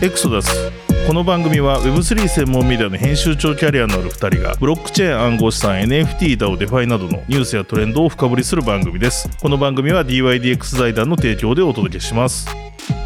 Exodus。この番組は Web3 専門メディアの編集長キャリアのある2人がブロックチェーン暗号資産 NFT だをデファイなどのニュースやトレンドを深掘りする番組です。この番組は DYDX 財団の提供でお届けします。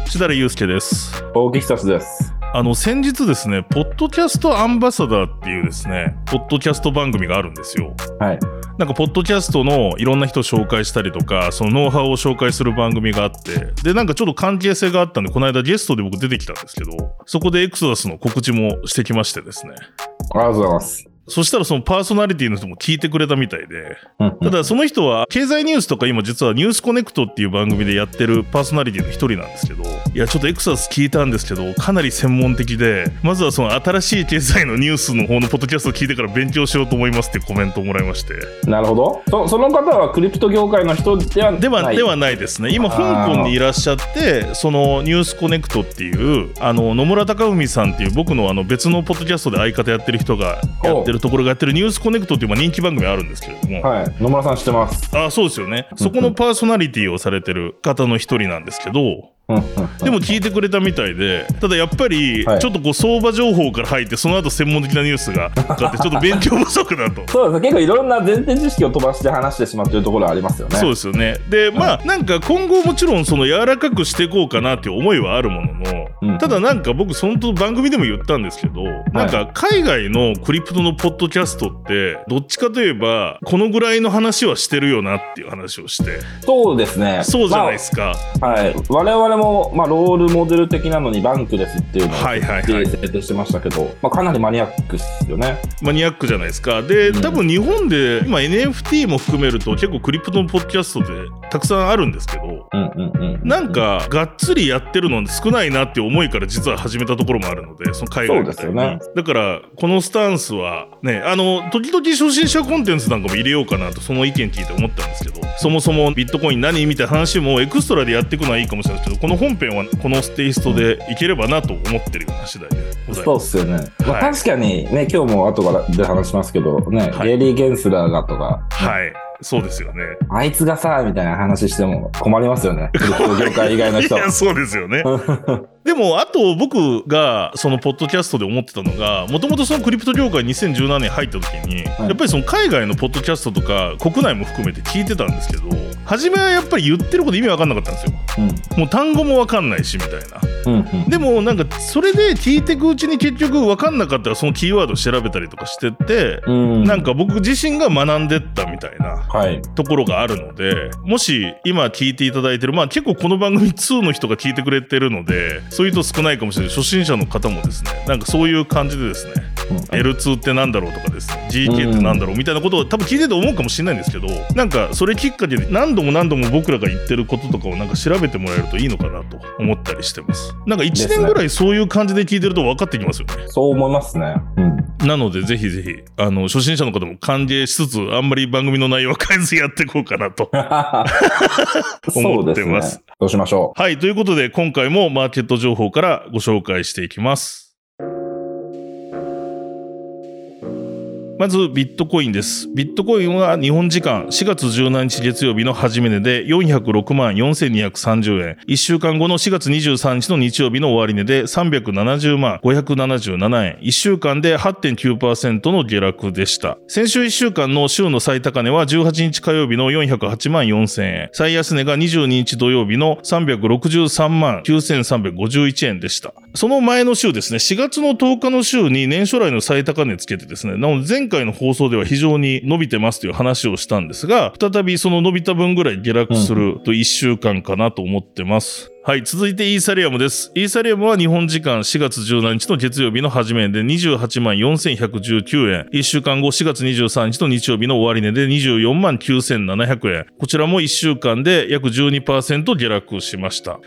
しだれゆうすけです。大木久志です。あの先日ですねポッドキャストアンバサダーっていうですねポッドキャスト番組があるんですよ。はい。なんかポッドキャストのいろんな人を紹介したりとかそのノウハウを紹介する番組があってでなんかちょっと関係性があったんでこの間ゲストで僕出てきたんですけどそこで Exodus の告知もしてきましてですねありがとうございます。そしたらそのパーソナリティの人も聞いてくれたみたいで。うんただその人は経済ニュースとか今実はニュースコネクトっていう番組でやってるパーソナリティの一人なんですけど。いやちょっとエクソダス聞いたんですけどかなり専門的で。まずはその新しい経済のニュースの方のポッドキャストを聞いてから勉強しようと思いますってコメントをもらいまして。なるほど。そその方はクリプト業界の人ではではない。ではないですね。今香港にいらっしゃってそのニュースコネクトっていうあの野村貴文さんっていう僕のあの別のポッドキャストで相方やってる人がやってるところがやってるニュースコネクトっていうまあ人気番組あるんですけれども、はい。野村さん知ってます。あそうですよねそこのパーソナリティをされてる方の一人なんですけどでも聞いてくれたみたいでただやっぱりちはいょっとこう相場情報から入ってその後専門的なニュースがかかって ちょっと勉強不足だと。そうですね。結構いろんな前提知識を飛ばして話してしまっているところはありますよね。そうですよね。で、まあ、なんか今後もちろんその柔らかくしていこうかなっていう思いはあるものの、うんただなんか僕そのと番組でも言ったんですけど、なんか海外のクリプトのポッドキャストって、どっちかといえば、このぐらいの話はしてるよなっていう話をして、そうですね。そうじゃないですか。まあはい。我々も、まあ、ロールモデル的なのに Bankless っていうのをはいはいはい設定してましたけど、まあ、かなりマニアックですよね。マニアックじゃないですか。で、うん多分日本で今 NFT も含めると結構 crypto のポッドキャストでたくさんあるんですけど。なんか、がっつりやってるの少ないなっていう思いから実は始めたところもあるので、その海外みねだから、このスタンスは、ね、あの、時々初心者コンテンツなんかも入れようかなと、その意見聞いて思ったんですけど、そもそもビットコイン何みたいな話もエクストラでやっていくのはいいかもしれないですけど、この本編はこのテイストでいければなと思ってるような次第でございます。そうっすよね。まあ、はい確かにね、今日も後からで話しますけど、ね、はいゲイリー・ゲンスラーがとか、はい。そうですよね。あいつがさ、みたいな話しても困りますよね。業界以外の人い。や、そうですよね。でも、あと僕がそのポッドキャストで思ってたのが、もともとそのクリプト業界2017年入った時に、やっぱりその海外のポッドキャストとか国内も含めて聞いてたんですけど、初めはやっぱり言ってること意味わかんなかったんですよ。もう単語もわかんないしみたいな。うん。うんうん。でもなんかそれで聞いていくうちに結局わかんなかったらそのキーワード調べたりとかしてって、うん。なんか僕自身が学んでったみたいなはい。ところがあるので、もし今聞いていただいてる、まあ結構この番組2の人が聞いてくれてるので、そういう人少ないかもしれない。初心者の方もですね、なんかそういう感じでですね、L2 ってなんだろうとかですね、GK ってなんだろうみたいなことを多分聞いてて思うかもしれないんですけど、なんかそれきっかけで何度も何度も僕らが言ってることとかをなんか調べてもらえるといいのかなと思ったりしてます。なんか1年ぐらいそういう感じで聞いてると分かってきますよね。そう思いますね。うん。なので、ぜひぜひ、あの、初心者の方も歓迎しつつ、あんまり番組の内容は変えずやっていこうかなと。思ってますね。どうしましょはい。ということで、今回もマーケット情報からご紹介していきます。まず、ビットコインです。ビットコインは日本時間4月17日月曜日の始め値で406万4230円。1週間後の4月23日の日曜日の終値で370万577円。1週間で8.9%の下落でした。先週1週間の週の最高値は18日火曜日の408万4000円。最安値が22日土曜日の363万9351円でした。その前の週ですね、4月の10日の週に年初来の最高値つけてですね、なので前回の放送では非常に伸びてますという話をしたんですが、再びその伸びた分ぐらい下落すると1週間かなと思ってます。はい、続いてイーサリアムです。イーサリアムは日本時間4月17日の月曜日の始めで28万4119円。1週間後4月23日の日曜日の終値で24万9700円。こちらも1週間で約12%下落しました。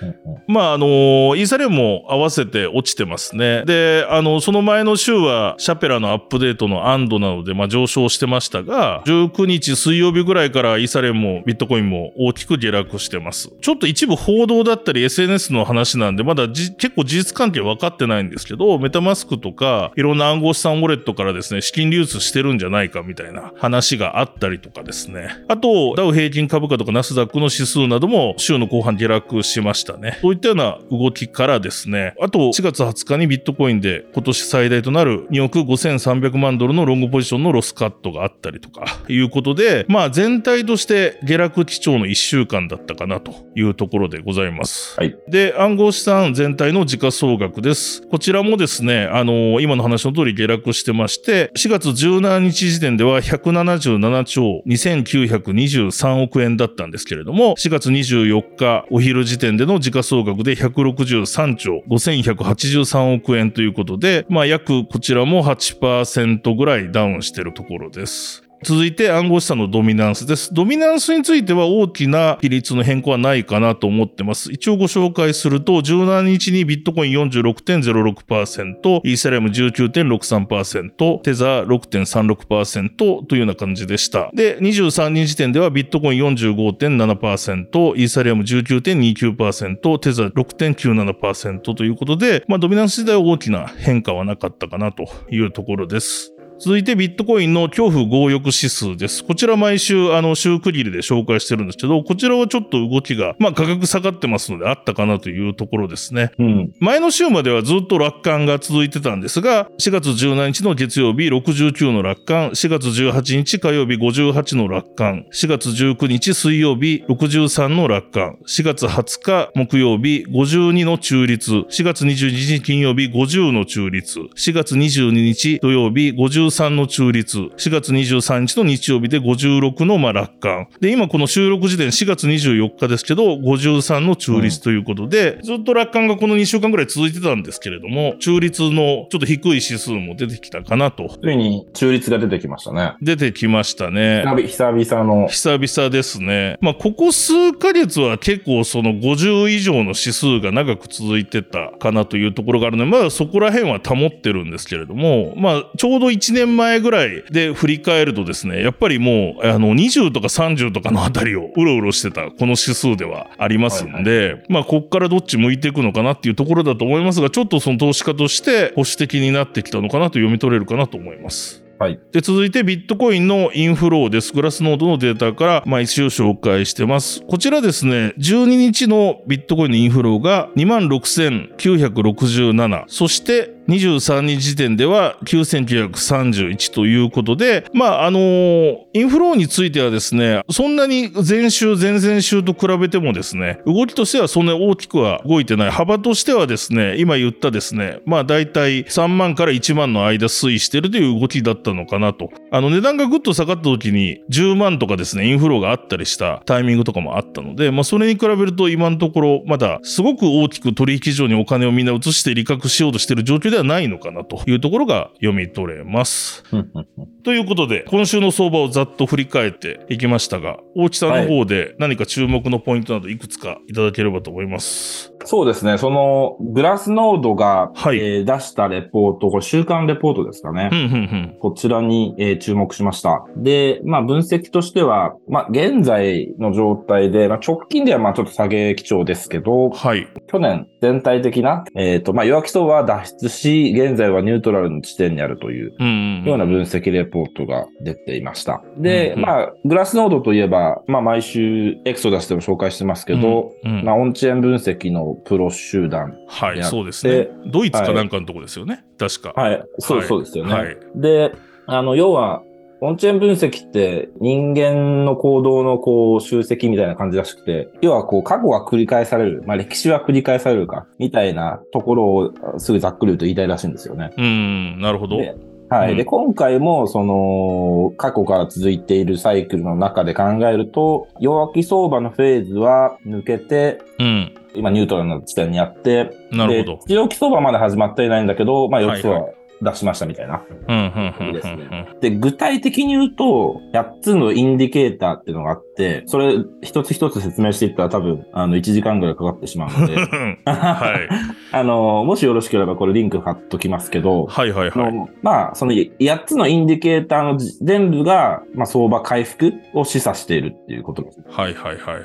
まあ、あのイーサリアムも合わせて落ちてますね。で、あの、その前の週は、シャペラのアップデートの安堵などで、まあ、上昇してましたが、19日水曜日ぐらいからイーサリアムもビットコインも大きく下落してます。ちょっと一部報道だったり SNS の話なんで、まだじ結構事実関係分かってないんですけど、メタマスクとか、いろんな暗号資産ウォレットからですね、資金流出してるんじゃないかみたいな話があったりとかですね。あと、ダウ平均株価とかナスダックの指数なども週の後半下落しましたね。そういったような動きからですね、あと4月20日にビットコインで今年最大となる2億5300万ドルのロングポジションのロスカットがあったりとか、いうことで、まあ全体として下落基調の1週間だったかなというところでございます。はい。で、暗号資産全体の時価総額です。こちらもですね、あの今の話の通り下落してまして、4月17日時点では177兆2923億円だったんですけれども、4月24日お昼時点での時価総額で163兆5183億円ということで、まあ約こちらも8%ぐらいダウンしてるところです。続いて暗号資産のドミナンスです。ドミナンスについては大きな比率の変更はないかなと思ってます。一応ご紹介すると、17日にビットコイン46.06%、イーサリアム19.63%、テザー6.36%というような感じでした。で、23日時点ではビットコイン45.7%、イーサリアム19.29%、テザー6.97%ということで、まあドミナンス自体は大きな変化はなかったかなというところです。続いてビットコインの恐怖強欲指数です。こちら毎週、あの、週区切りで紹介してるんですけど、こちらはちょっと動きが、まあ価格下がってますのであったかなというところですね。うん。前の週まではずっと楽観が続いてたんですが、4月17日の月曜日69の楽観、4月18日火曜日58の楽観、4月19日水曜日63の楽観、4月20日木曜日52の中立、4月22日金曜日50の中立、4月22日土曜日53の中立、4月23日の日曜日で56のまあ楽観。で、今この収録時点4月24日ですけど、53の中立ということで、ずっと楽観がこの2週間ぐらい続いてたんですけれども、中立のちょっと低い指数も出てきたかなと。ついに中立が出てきましたね。出てきましたね。久々久々の。久々ですね。まあ、ここ数ヶ月は結構その50以上の指数が長く続いてたかなというところがあるので、まだそこら辺は保ってるんですけれども、まあ、ちょうど1年前ぐらいで振り返るとですね、やっぱりもう、あの、20とか30とかのあたりをうろうろしてたこの指数ではありますんで、まあ、こっからどっち向いていくのかなっていうところだと思いますが、ちょっとその投資家として保守的になってきたのかなと読み取れるかなと思います。はい。で、続いてビットコインの inflow です。 Glassnode のデータから毎週紹介してます。こちらですね、12日のビットコインの inflow が26,967。そして23日時点では9931ということで、まあ、あのー inflow についてはですね、そんなに前週、前々週と比べてもですね、動きとしてはそんなに大きくは動いてない。幅としてはですね、今言ったですね、まあ大体3万から1万の間推移してるという動きだったのかなと。あの値段がぐっと下がった時に10万とかですね、 inflow があったりしたタイミングとかもあったので、まあそれに比べると今のところまだすごく大きく取引所にお金をみんな移して利確しようとしてる状況ではないのかなというところが読み取れます。ということで、今週の相場をざっと振り返っていきましたが、大木さんの方で何か注目のポイントなどいくつかいただければと思います。そうですね。その、グラスノードが、はいえー出したレポート、これ週間レポートですかね。こちらに、えー注目しました。で、まあ分析としては、まあ現在の状態で、まあ直近ではまあちょっと下げ基調ですけど、はい。去年全体的な、えっ、と、まあ弱気相場は脱出し、現在はニュートラルの地点にあるという。ような分析レポートが出ていました。で、うんうんまあ、グラスノードといえば、まあ毎週エクソダスでも紹介してますけど、うんうんまあオンチェーン分析のプロ集団。はい、そうですね。ドイツかなんかのとこですよね。確か。はい。そう、はいそうですよね。はい。で、あの、要は、オンチェーン分析って人間の行動のこう集積みたいな感じらしくて、要はこう過去が繰り返される、まあ歴史は繰り返されるか、みたいなところをすぐざっくり言うと言いたいらしいんですよね。うん、なるほど。ではい。うんで、今回も、その、過去から続いているサイクルの中で考えると、弱気相場のフェーズは抜けて、うん。今ニュートラルな地点にあって、なるほどで。強気相場はまだ始まっていないんだけど、まあ、弱気相場はい出しましたみたいな。で具体的に言うと、8つのインディケーターっていうのがあって、それ一つ一つ説明していったら多分、あの、1時間ぐらいかかってしまうので、うん。はい。あの、もしよろしければこれリンク貼っときますけど、はい、はい、はい。のまあ、その8つのインディケーターのじ全部が、まあ、相場回復を示唆しているっていうことです。はい、はい、はい、は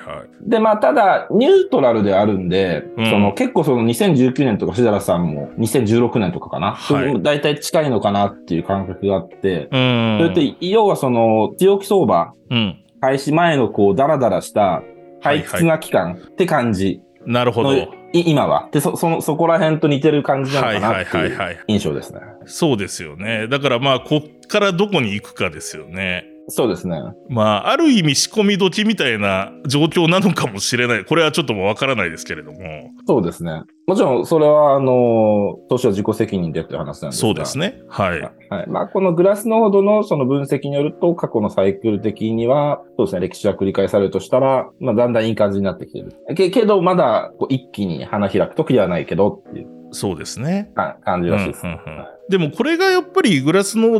い。で、まあ、ただ、ニュートラルであるんで、うんその結構その2019年とか、しだらさんも2016年とかかな、はいだいたい近いのかなっていう感覚があって、うん。それって、要はその、強気相場、うん。開始前のこう、ダラダラした、はい退屈な期間って感じなるほど。今は。で、そ、その、そこら辺と似てる感じなのかはいなってはいいうはい。印象ですね。そうですよね。だからまあ、こっからどこに行くかですよね。そうですね。まあ、ある意味仕込み時みたいな状況なのかもしれない。これはちょっともうわからないですけれども。そうですね。もちろん、それは、あの、投資は自己責任でっていう話なんですがそうです。ね。はい。はい。まあ、このグラスノードのその分析によると、過去のサイクル的には、そうですね、歴史が繰り返されるとしたら、まあ、だんだんいい感じになってきてる。けけど、まだ、こう一気に花開く時ではないけど、っていうそうですね。か感じらしいです。うんうんうんでもこれがやっぱりグラスノー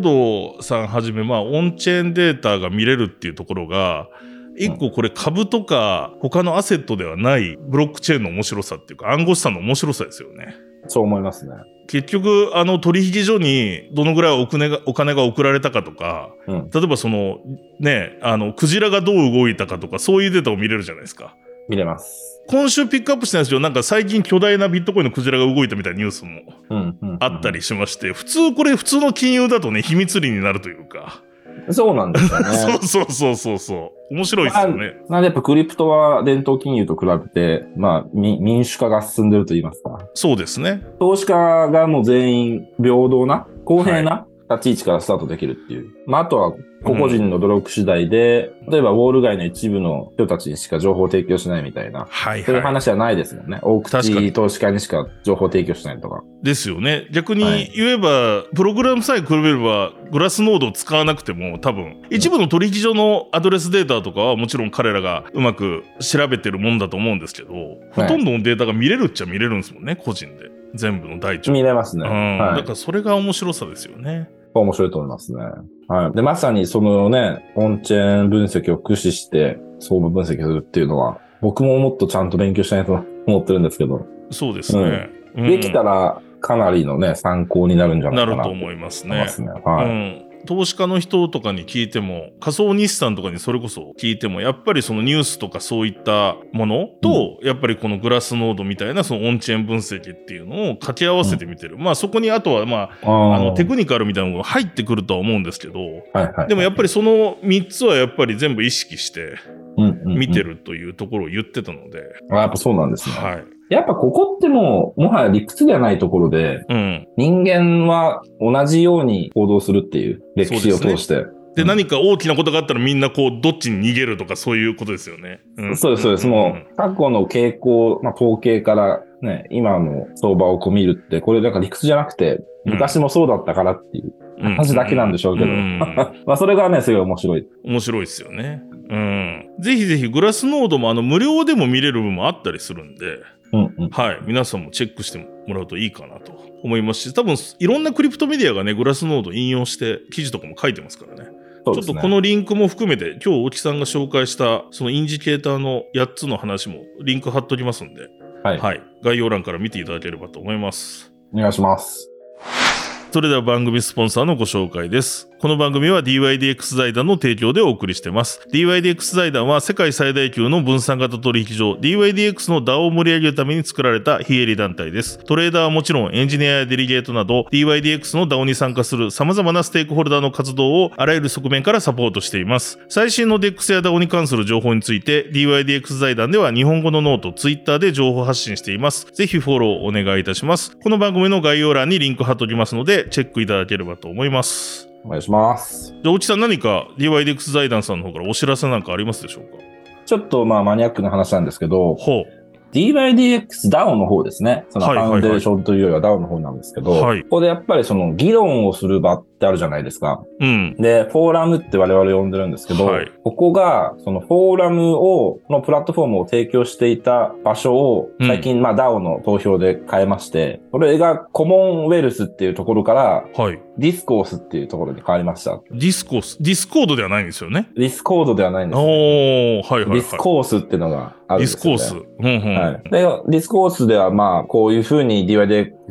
ドさんはじめ、まあ、オンチェーンデータが見れるっていうところが、一個これ株とか他のアセットではないブロックチェーンの面白さっていうか暗号資産の面白さですよね。そう思いますね。結局、あの取引所にどのぐらいお金がお金が送られたかとか、うん。例えばそのね、あの、クジラがどう動いたかとか、そういうデータを見れるじゃないですか。見れます。今週ピックアップしたんですけど、なんか最近巨大なビットコインのクジラが動いたみたいなニュースも。あったりしまして、普通これ普通の金融だとね、秘密裏になるというか。そうなんですよね。そうそうそうそうそう。面白いですよね。なんでやっぱクリプトは伝統金融と比べて、まあ、み民主化が進んでると言いますか。そうですね。投資家がもう全員平等な、公平な立ち位置からスタートできるっていう。まあ、あとは個々人の努力次第で、例えばウォール街の一部の人たちにしか情報を提供しないみたいな。はいそういうは話はないですもんね。大口投資家にしか情報提供しないとか。い。ですよね。逆にはい言えば、プログラムさえ比べれば、グラスノードを使わなくても、多分、一部の取引所のアドレスデータとかはもちろん彼らがうまく調べてるもんだと思うんですけど、ほとんどのデータが見れるっちゃ見れるんですもんね、個人で。全部の大腸。見れますね。うん。はいだからそれが面白さですよね。面白いと思いますね。はい。で、まさにそのね、オンチェーン分析を駆使して、相場分析するっていうのは、僕ももっとちゃんと勉強したいと思ってるんですけど、そうですね。うんできたらかなりのね、参考になるんじゃなかなないると思いますね思いま。すね。はい。うん、投資家の人とかに聞いても仮想日産とかにそれこそ聞いてもやっぱりそのニュースとかそういったものと、やっぱりこのグラスノードみたいなそのオンチェーン分析っていうのを掛け合わせてみてる、まあそこにあとはまあああのテクニニカルみたいなのが入ってくるとは思うんですけどはいはい。でもやっぱりその3つはやっぱり全部意識してうんうんうん見て。るというところを言ってたので、あやっぱそうなんですね。はい。やっぱここってもう、もはや理屈ではないところで、うん。人間は同じように行動するっていう歴史を通して。で、うん何か大きなことがあったらみんなこう、どっちに逃げるとかそういうことですよね。んそうです、そうです。もう、過去の傾向、まあ、統計からね、今の相場をこう見るって、これなんか理屈じゃなくて、うん昔もそうだったからっていううん話だけなんでしょうけど。ん まあ、それがね、すごい面白い。面白いですよね。うん。ぜひぜひグラスノードもあの無料でも見れる部分もあったりするんで、うんうん。はい。皆さんもチェックしてもらうといいかなと思いますし、多分いろんなクリプトメディアがね、グラスノード引用して記事とかも書いてますからね。ね。ちょっとこのリンクも含めて、今日大木さんが紹介したそのインジケーターの8つの話もリンク貼っときますんで、はい。はい。概要欄から見ていただければと思います。お願いします。それでは番組スポンサーのご紹介です。この番組は DYDX 財団の提供でお送りしています。DYDX 財団は世界最大級の分散型取引所 DYDX の DAO を盛り上げるために作られた非営利団体です。トレーダーはもちろんエンジニアや delegate など DYDX の DAO に参加する様々なステークホルダーの活動をあらゆる側面からサポートしています。最新の DEX や DAO に関する情報について DYDX 財団では日本語のノート、Twitter で情報発信しています。ぜひフォローお願いいたします。この番組の概要欄にリンク貼っておきますので、チェックいただければと思います。お願いします。じゃあ、内さん何か DYDX 財団さんの方からお知らせなんかありますでしょうか？ちょっとまあマニアックな話なんですけど、ほ DYDX DAO の方ですね。そのフはいはいはいァウンデーションというよりは DAO の方なんですけど、はいここでやっぱりその議論をする場っってあるじゃないですか。うん。で、フォーラムって我々呼んでるんですけど、はいここが、そのフォーラムを、のプラットフォームを提供していた場所を、うん最近、まあ DAO の投票で変えまして、それが Commonwealth っていうところから、はい。 Discourse っていうところに変わりました。 Discourse、Discord ではないんですよね？ Discord ではないんですおよ、ー、はいはいはい。 Discourse っていうのがあるディんですよ、スコース。ね。うんうん。はい。で、 Discourse ではまあ、こういうふうに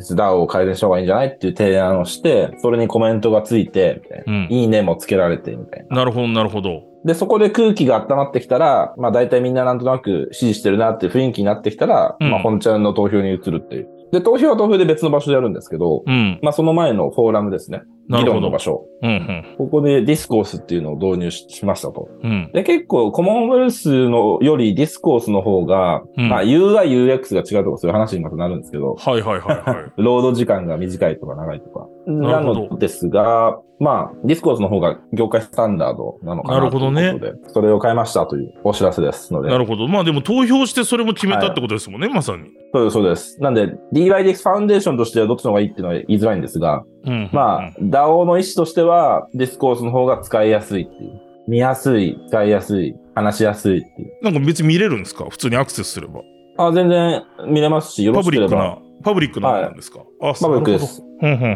DYDX-DAO を改善した方がいいんじゃないっていう提案をして、それにコメントがついて、みたいなうん。いいねもつけられて、みたいな。なるほど、なるほど。で、そこで空気が温まってきたら、まあ大体みんななんとなく支持してるなっていう雰囲気になってきたら、うんまあ本ちゃんの投票に移るっていう。で、投票は投票で別の場所でやるんですけど、うん。まあその前のフォーラムですね。議なるほど。論の場所。うんうん。ここで Discourse っていうのを導入ししましたと。うん。で、結構 Commonwealth のより Discourse の方が、うんまあ UI、UX が違うとかそういう話にまたなるんですけど、はいはいはいはい。ロード時間が短いとか長いとか。なのですが、まあ、 Discourse の方が業界スタンダードなのかななるほどねということで、それを変えましたというお知らせですので。なるほど。まあでも投票してそれも決めたってことですもんね、まさに。そうです、そうです。なんで、DYDX ファウンデーションとしてはどっちの方がいいっていうのは言いづらいんですが、うん。まあ、DAO の意思としては、 Discourse の方が使いやすいっていう。見やすい、使いやすい、話しやすいっていう。なんか別に見れるんですか？普通にアクセスすれば。あ、全然見れますし、よパろしければ。ブリックな、パブリックなんですか、あ、パブリックです。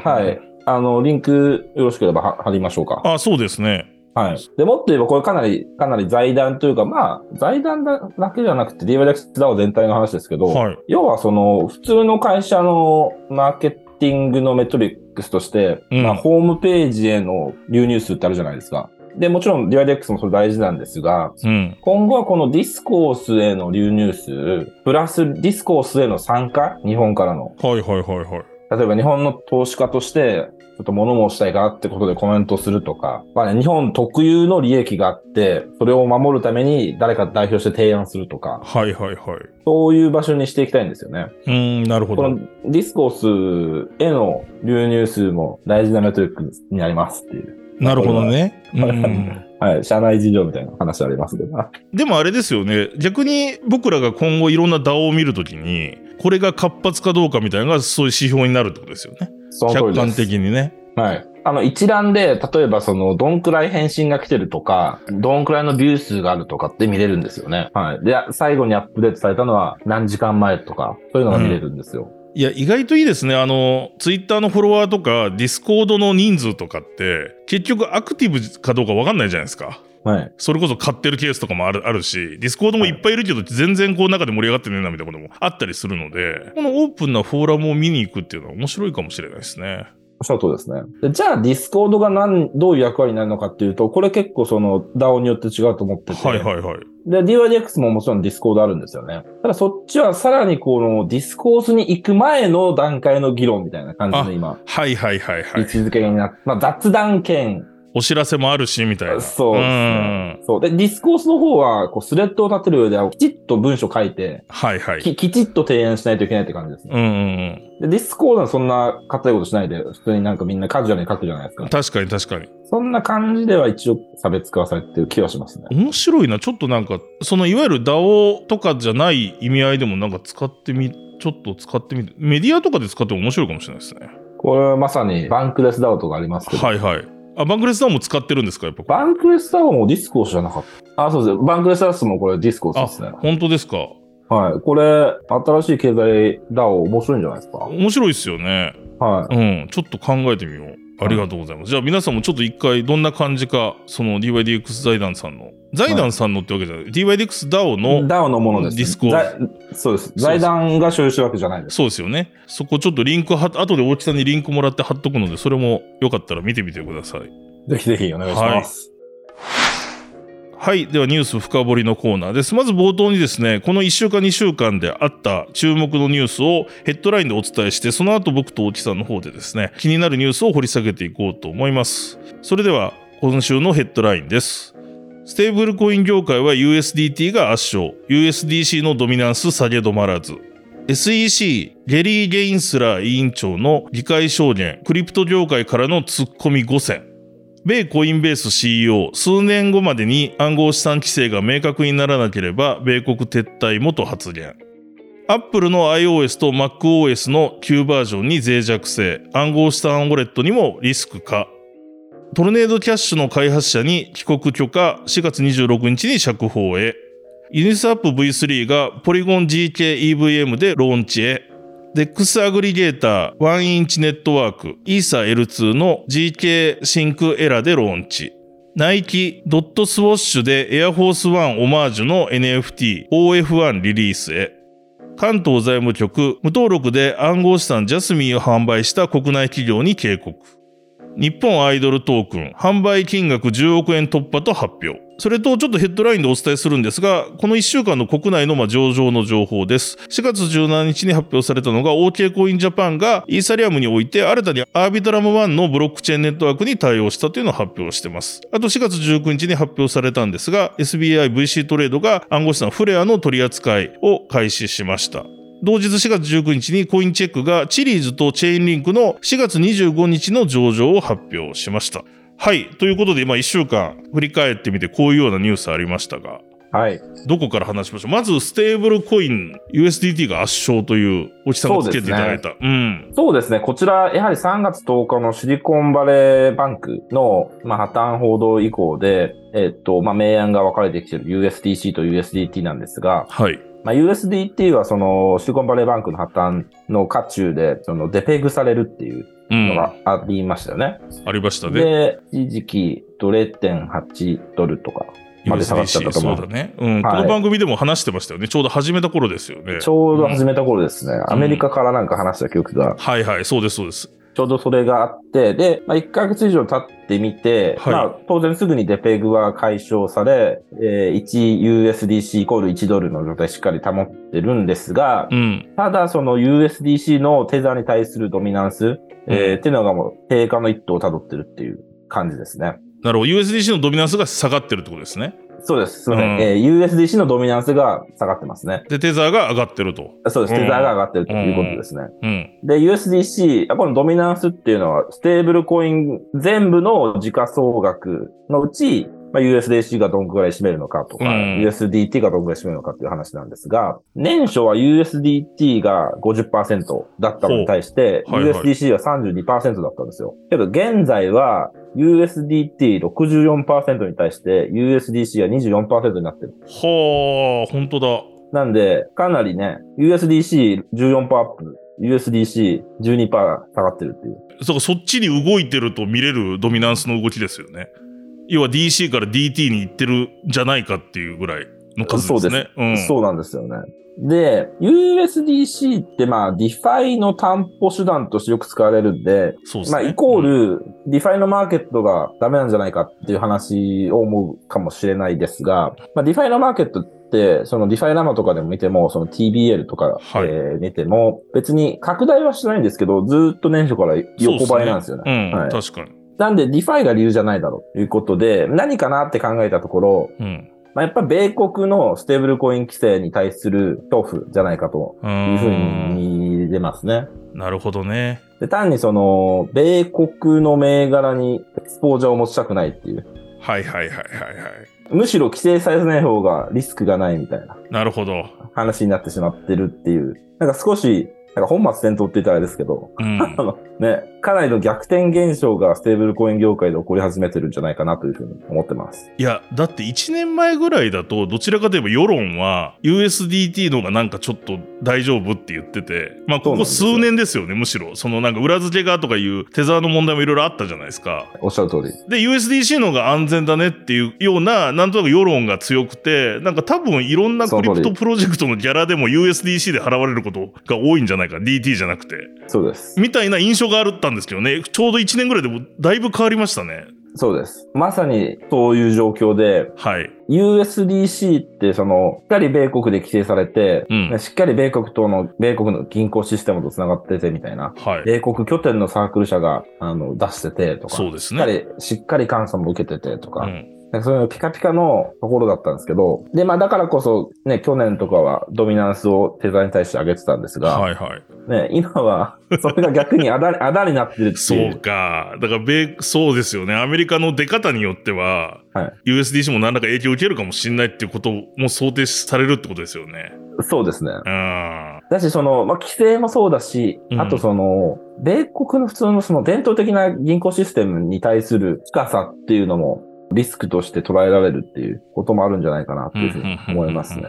はい。。あの、リンクよろしければは貼りましょうか。あ、そうですね。はい。で、もっと言えばこれかなり、かなり財団というか、まあ、財団だだけじゃなくて DYDX DAO 全体の話ですけど、はい。要はその、普通の会社のマーケティングのメトリックスとして、うんまあ、ホームページへの流入数ってあるじゃないですか。で、もちろん DYDX もそれ大事なんですが、うん。今後はこのディスコースへの流入数、プラスディスコースへの参加、日本からの。はいはいはいはい。例えば日本の投資家として、ちょっと物申したいからってことでコメントするとか、まあね、日本特有の利益があって、それを守るために誰か代表して提案するとか、はいはいはい。そういう場所にしていきたいんですよね。うーん、なるほど。このディスコースへの流入数も大事なメトリックになりますっていう。なるほどね。うん。はい。社内事情みたいな話ありますけど。でもあれですよね。逆に僕らが今後いろんな DAO を見るときに、これが活発かどうかみたいなのがそういう指標になるってことですよね。客観的にね。はい。あの、一覧で、例えばその、どんくらい返信が来てるとか、どんくらいのビュー数があるとかって見れるんですよね。はい。で、最後にアップデートされたのは何時間前とか、そういうのが見れるんですよ。いや、意外といいですね。あの、ツイッターのフォロワーとか、ディスコードの人数とかって、結局アクティブかどうかわかんないじゃないですか。はい。それこそ買ってるケースとかもあるあるし、ディスコードもいっぱいいるけど、全然こう中で盛り上がってねえなみたいなこともあったりするので、このオープンなフォーラムを見に行くっていうのは面白いかもしれないですね。おっしゃる通りですね。でじゃあ、ディスコードが何、どういう役割になるのかっていうと、これ結構その DAO によって違うと思ってて。はいはいはい。で、DYDX ももちろんディスコードあるんですよね。ただそっちはさらにこのディスコースに行く前の段階の議論みたいな感じの今、はいはいはいはい。位置づけになって、まあ雑談兼、お知らせもあるし、みたいな。そうですね。そう。で、ディスコースの方は、こう、スレッドを立てる上では、きちっと文章書いて、はいはい。ききちっと提案しないといけないって感じですね。うんうんで、ディスコードはそんな硬いことしないで、普通になんかみんなカジュアルに書くじゃないですかうん。。確かに確かに。そんな感じでは一応差別化はされてる気はしますね。面白いな。ちょっとなんか、そのいわゆる DAO とかじゃない意味合いでもなんか使ってみ、ちょっと使ってみて、メディアとかで使っても面白いかもしれないですね。これはまさに Bankless DAO とかありますけど、はいはい。あ、バンクレス DAO も使ってるんですかやっぱ。 Bankless DAO もディスコースじゃなかった。あ、そうです。 Bankless DAO もこれディスコースあですね。、本当ですか？はい。これ、新しい経済 DAO 面白いんじゃないですか。面白いですよね。はい。うん。ちょっと考えてみよう。ありがとうございます。じゃあ皆さんもちょっと一回どんな感じか、その DYDX 財団さんの、財団さんのってわけじゃない、DYDX DAO の、ダウのものです、ディスコそうです。財団が所有してるわけじゃないです。そうですよね。そこちょっとリンクは、後で大木さんにリンクもらって貼っとくので、それもよかったら見てみてください。ぜひぜひお願いします。はい。はいではニュース深掘りのコーナーです。まず冒頭にですね、この1週間2週間であった注目のニュースをヘッドラインでお伝えして、その後僕と大木さんの方でですね、気になるニュースを掘り下げていこうと思います。それでは、今週のヘッドラインです。ステーブルコイン業界は USDT が圧勝。USDC のドミナンス下げ止まらず。SEC ゲリー・ゲンスラー委員長の議会証言、クリプト業界からの突っ込み5選。米コインベース CEO、数年後までに暗号資産規制が明確にならなければ、米国撤退もと発言。アップルの iOS と MacOS の旧バージョンに脆弱性、暗号資産ウォレットにもリスクか。トルネードキャッシュの開発者に帰国許可4月26日に釈放へ。 Uniswap V3 がポリゴン GK-EVM でローンチへ。DEX アグリゲーター1インチネットワークイーサ L2 の GK シンクエラでローンチ。ナイキドットスウォッシュでエアフォースワンオマージュの NFT OF1 リリースへ。関東財務局無登録で暗号資産ジャスミンを販売した国内企業に警告。日本アイドルトークン販売金額10億円突破と発表。それとちょっとヘッドラインでお伝えするんですが、この1週間の国内のま上場の情報です。4月17日に発表されたのが OK コインジャパンがイーサリアムにおいて新たにアービトラム1のブロックチェーンネットワークに対応したというのを発表しています。あと4月19日に発表されたんですが、SBI VC トレードが暗号資産フレアの取り扱いを開始しました。同日4月19日にコインチェックがチリーズとチェーンリンクの4月25日の上場を発表しました。はい。ということで、まあ1週間振り返ってみてこういうようなニュースありましたが、はい。どこから話しましょう？まず、ステーブルコイン USDT が圧勝という、おじさんがつけていただいた。うね、うん。そうですね。こちら、やはり3月10日のシリコンバレーバンクの、まあ、破綻報道以降で、えっと、まあ、明暗が分かれてきている USDC と USDT なんですが、はい。まあ、USDT はそのシリコンバレーバンクの破綻の渦中で、そのデペグされるっていうのがありましたよね。うん、ありましたね。で、一時期、0.8ドルとかまで下がっちゃったと思う。そうだね。うん、はい、この番組でも話してましたよね。ちょうど始めた頃ですよね。ちょうど始めた頃ですね。うん、アメリカからなんか話した記憶が。はいはい、そうです、そうです。ちょうどそれがあって、で、まあ、1ヶ月以上経ってみて、はい、まあ、当然すぐにデペグは解消され、えー、1USDC イコール1ドルの状態しっかり保ってるんですが、うん、ただその USDC のテザーに対するドミナンス、えー、っていうのがもう低下の一途を辿ってるっていう感じですね。なるほど。USDC のドミナンスが下がってるってことですね。そうです。すみません、えー、USDC のドミナンスが下がってますね。で、テザーが上がってると。そうです。テザーが上がってるということですね。うん。で、USDC、このドミナンスっていうのは、ステーブルコイン全部の時価総額のうち、まあ、USDC がどんくらい占めるのかとか、うん、USDT がどんくらい占めるのかっていう話なんですが、年初は USDT が50%だったのに対して、はいはい、USDC は32%だったんですよ。けど現在は USDT64% に対して USDC は24%になってる。はあ、本当だ。なんで、かなりね、USDC14% アップ、USDC12% 下がってるっていう。そうか、そっちに動いてると見れるドミナンスの動きですよね。要は DC から DT に行ってるんじゃないかっていうぐらいの数ですね。そうです。うん、そうなんですよね。で、USDC ってまあ、 DeFi の担保手段としてよく使われるんで、ですね。まあ、イコール、 DeFi のマーケットがダメなんじゃないかっていう話を思うかもしれないですが、まあ、 DeFi のマーケットって、その DefiLlama とかでも見ても、その TVL とか、はい、えー、見ても、別に拡大はしないんですけど、ずっと年初から横ばいなんですよね。ねうん、はい、確かに。なんで、 DeFi が理由じゃないだろうということで、何かなって考えたところ、うんまあ、やっぱ米国のステーブルコイン規制に対する恐怖じゃないかというふうに見れますね。なるほどね。で単にその、米国の銘柄にエクスポージャーを持ちたくないっていう。はいはいはいはいはい。むしろ規制されない方がリスクがないみたいな。なるほど。話になってしまってるっていう。なんか少しなんか本末転倒って言ったらあれですけど、うん、ね、かなりの逆転現象がステーブルコイン業界で起こり始めてるんじゃないかなというふうに思ってます。いや、だって1年前ぐらいだと、どちらかといえば世論は USDT のがなんかちょっと大丈夫って言ってて、まあここ数年ですよね、むしろ。そのなんか裏付けがとかいうテザーの問題もいろいろあったじゃないですか。おっしゃる通り。で、USDC のが安全だねっていうような、なんとなく世論が強くて、なんか多分いろんなクリプトプロジェクトのギャラでも USDC で払われることが多いんじゃないか。DT じゃなくて。そうです。みたいな印象があったんですけどね、ちょうど1年ぐらいでもだいぶ変わりましたね。そうです。まさにそういう状況で、はい。USDC ってその、しっかり米国で規制されて、うん、しっかり米国との、米国の銀行システムと繋がっててみたいな、はい、米国拠点のサークル社があの出しててとか、そうですね。しっかり、しっかり監査も受けててとか、うんそういうピカピカのところだったんですけど、で、まあだからこそ、ね、去年とかはドミナンスをテザーに対して上げてたんですが、はいはい。ね、今は、それが逆にあだ、あだになってるっていう。そうか。だから米、そうですよね。アメリカの出方によっては、はい、USDC も何らか影響を受けるかもしれないっていうことも想定されるってことですよね。そうですね。うん。だし、その、まあ、規制もそうだし、うんあとその、米国の普通のその伝統的な銀行システムに対する近さっていうのも、リスクとして捉えられるっていうこともあるんじゃないかなっていうふうに思いますね。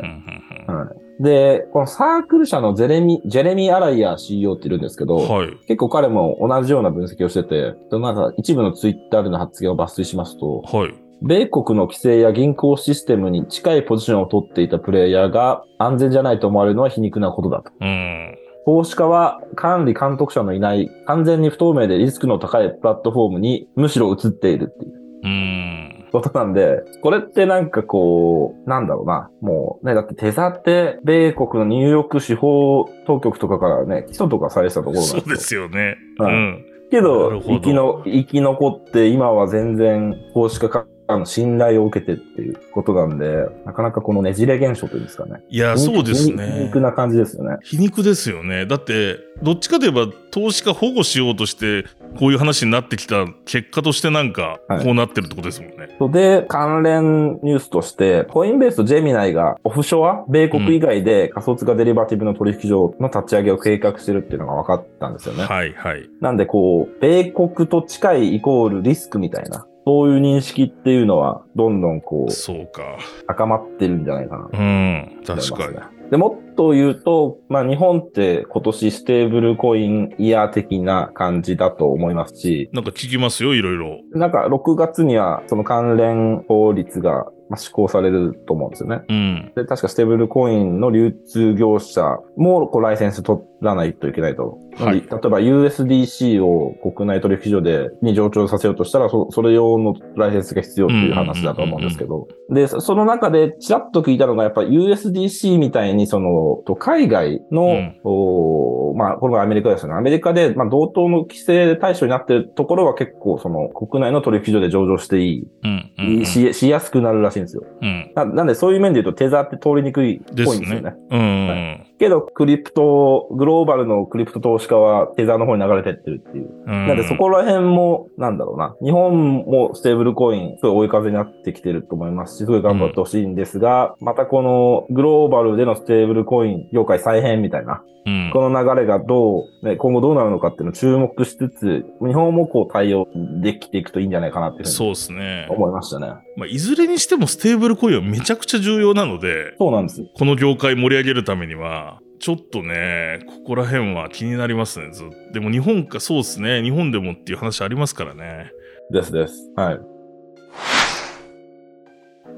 はい。で、このサークル社のゼレミ、ジェレミー・アライヤー CEO っているんですけど、はい。結構彼も同じような分析をしてて、なんか一部のツイッターでの発言を抜粋しますと、はい。米国の規制や銀行システムに近いポジションを取っていたプレイヤーが安全じゃないと思われるのは皮肉なことだと。うん。投資家は管理監督者のいない完全に不透明でリスクの高いプラットフォームにむしろ移っているっていううん。ことなんで、これってなんかこう、なんだろうな。もうね、だってテザって米国のニューヨーク司法当局とかからね、起訴とかされてたところなんそうですよね。はいうん。けど生きの、生き残って今は全然投資家からの信頼を受けてっていうことなんで、なかなかこのねじれ現象というんですかね。いや、そうです皮ね肉。な感じですよね。皮肉ですよね。だって、どっちかといえば、投資家保護しようとして、こういう話になってきた結果としてなんか、はいこうなってるってことですもんね。そうで、関連ニュースとして、コインベースとジェミナイがオフショア、米国以外で仮想通貨デリバティブの取引所の立ち上げを計画してるっていうのが分かったんですよね。はいはい。なんでこう、米国と近いイコールリスクみたいな、そういう認識っていうのは、どんどんこう、そうか。高まってるんじゃないかなとうん。確かにね。。で、もっと言うと、まあ日本って今年ステーブルコインイヤー的な感じだと思いますし、なんか聞きますよ、いろいろ。なんか6月にはその関連法律がまあ施行されると思うんですよね。うん。で、確かステーブルコインの流通業者もこうライセンス取らないといけないと。はい例えば USDC を国内取引所でに上場させようとしたら、そそれ用のライセンスが必要っていう話だと思うんですけど。で、そその中でちらっと聞いたのが、やっぱり USDC みたいにその、と海外の、うんおまあ、これがアメリカですよね。アメリカで、まあ、同等の規制対象になっているところは結構その国内の取引所で上場していい、うん。うん。ししやすくなるらしいんですよ。うん。ななんでそういう面で言うとテザーって通りにくいっぽいんですよね。うん。けど、クリプト、グローバルのクリプト投資家はテザーの方に流れてってるっていう。うん。なんでそこら辺も、なんだろうな。日本もステーブルコイン、すごい追い風になってきてると思いますし、すごい頑張ってほしいんですが、またこのグローバルでのステーブルコイン業界再編みたいな、うん。この流れがどう、ね、今後どうなるのかっていうのを注目しつつ、日本もこう対応できていくといいんじゃないかなっていうふうにそうですね。思いましたね。まあ、いずれにしてもステーブルコインはめちゃくちゃ重要なので、そうなんです。この業界盛り上げるためには、ちょっとね、ここら辺は気になりますね、ずっと。でも日本か、そうですね、日本でもっていう話ありますからね。ですです。はい。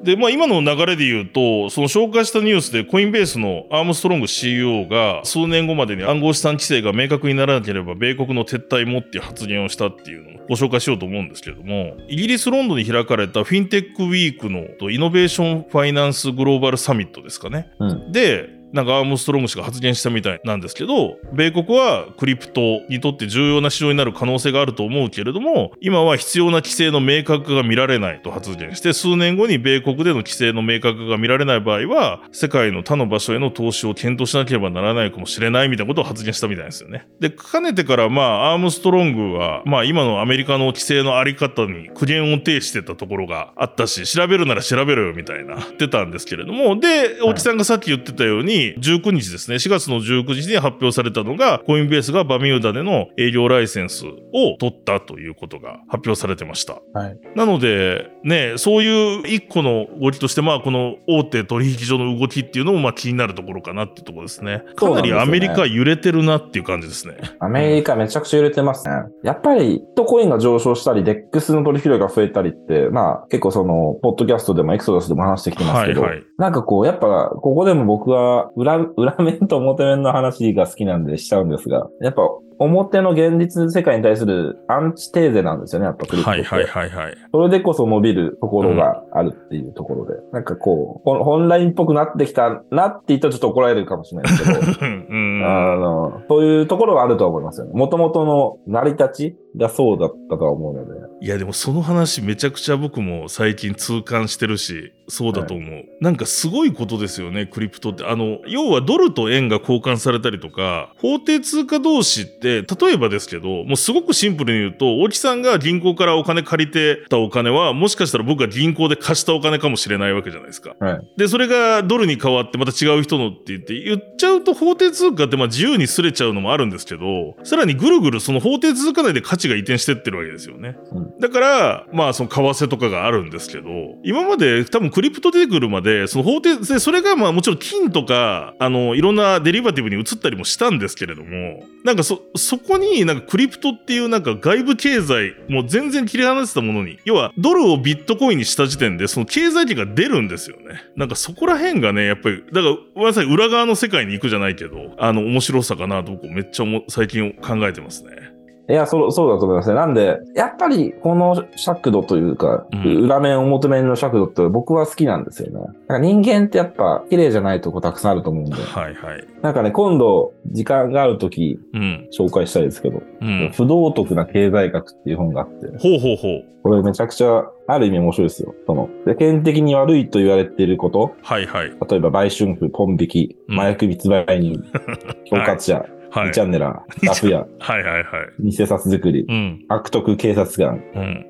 で、まあ今の流れで言うと、その紹介したニュースでコインベースのアームストロング CEO が数年後までに暗号資産規制が明確にならなければ米国の撤退もっていう発言をしたっていうのをご紹介しようと思うんですけれども、イギリス・ロンドンに開かれたフィンテックウィークのイノベーションファイナンスグローバルサミットですかね。うん。で、なんかアームストロング氏が発言したみたいなんですけど、米国はクリプトにとって重要な市場になる可能性があると思うけれども、今は必要な規制の明確化が見られないと発言して、数年後に米国での規制の明確化が見られない場合は、世界の他の場所への投資を検討しなければならないかもしれないみたいなことを発言したみたいですよね。で、かねてからまあ、アームストロングは、まあ今のアメリカの規制のあり方に苦言を呈してたところがあったし、調べるなら調べろよみたいな言ってたんですけれども、で、大木さんがさっき言ってたように、19日ですね、4月の19日に発表されたのが、コインベースがバミューダでの営業ライセンスを取ったということが発表されてました。はい。なので、ね、そういう一個の動きとして、まあ、この大手取引所の動きっていうのも、まあ、気になるところかなっていうところですね。かなりアメリカ揺れてるなっていう感じですね。アメリカめちゃくちゃ揺れてますね。やっぱり、ビットコインが上昇したり、デックスの取引量が増えたりって、まあ結構その、ポッドキャストでもエクソダスでも話してきてますけど、はいはいなんかこう、やっぱ、ここでも僕は裏、裏面と表面の話が好きなんでしちゃうんですが、やっぱ、表の現実世界に対するアンチテーゼなんですよね、やっぱクリプトって。はいはいはいはい。それでこそ伸びるところがあるっていうところで。なんかこう、本来っぽくなってきたなって言ったらちょっと怒られるかもしれないですけど、うんあの、そういうところはあると思いますよね。もともとの成り立ち、がそうだったとは思うので。いやでもその話めちゃくちゃ僕も最近痛感してるし、そうだと思う。はい、なんかすごいことですよね、クリプトって。あの、要はドルと円が交換されたりとか、法定通貨同士って、例えばですけど、もうすごくシンプルに言うと、大木さんが銀行からお金借りてたお金は、もしかしたら僕が銀行で貸したお金かもしれないわけじゃないですか。はい、で、それがドルに変わってまた違う人のって言って、言っちゃうと法定通貨ってまあ自由にすれちゃうのもあるんですけど、さらにぐるぐるその法定通貨内で価値が移転してってるわけですよね。うん、だから、まあその為替とかがあるんですけど、今まで多分クリプト出てくるまで、その法定で、それがまあもちろん金とか、あの、いろんなデリバティブに移ったりもしたんですけれども、なんかそ、そこになんかクリプトっていうなんか外部経済、もう全然切り離せたものに、要はドルをビットコインにした時点でその経済圏が出るんですよね。なんかそこら辺がね、やっぱり、だから、ごめんなさい、裏側の世界に行くじゃないけど、あの、面白さかなと僕めっちゃ最近考えてますね。いや、そう、そうだと思いますね。なんで、やっぱりこの尺度というか、うん、裏面表面の尺度って僕は好きなんですよね。なんか人間ってやっぱ綺麗じゃないとこたくさんあると思うんで。はいはい。なんかね、今度時間があるとき、紹介したいですけど、うん、不道徳な経済学っていう本があって。ほうほうほう。これめちゃくちゃある意味面白いですよ。その、世間的に悪いと言われていること。はいはい。例えば売春婦、ポン引き、麻薬密売人、恐喝者。はい、チャンネラー、ラフ屋、はいはいはい。偽札作り、うん、悪徳警察官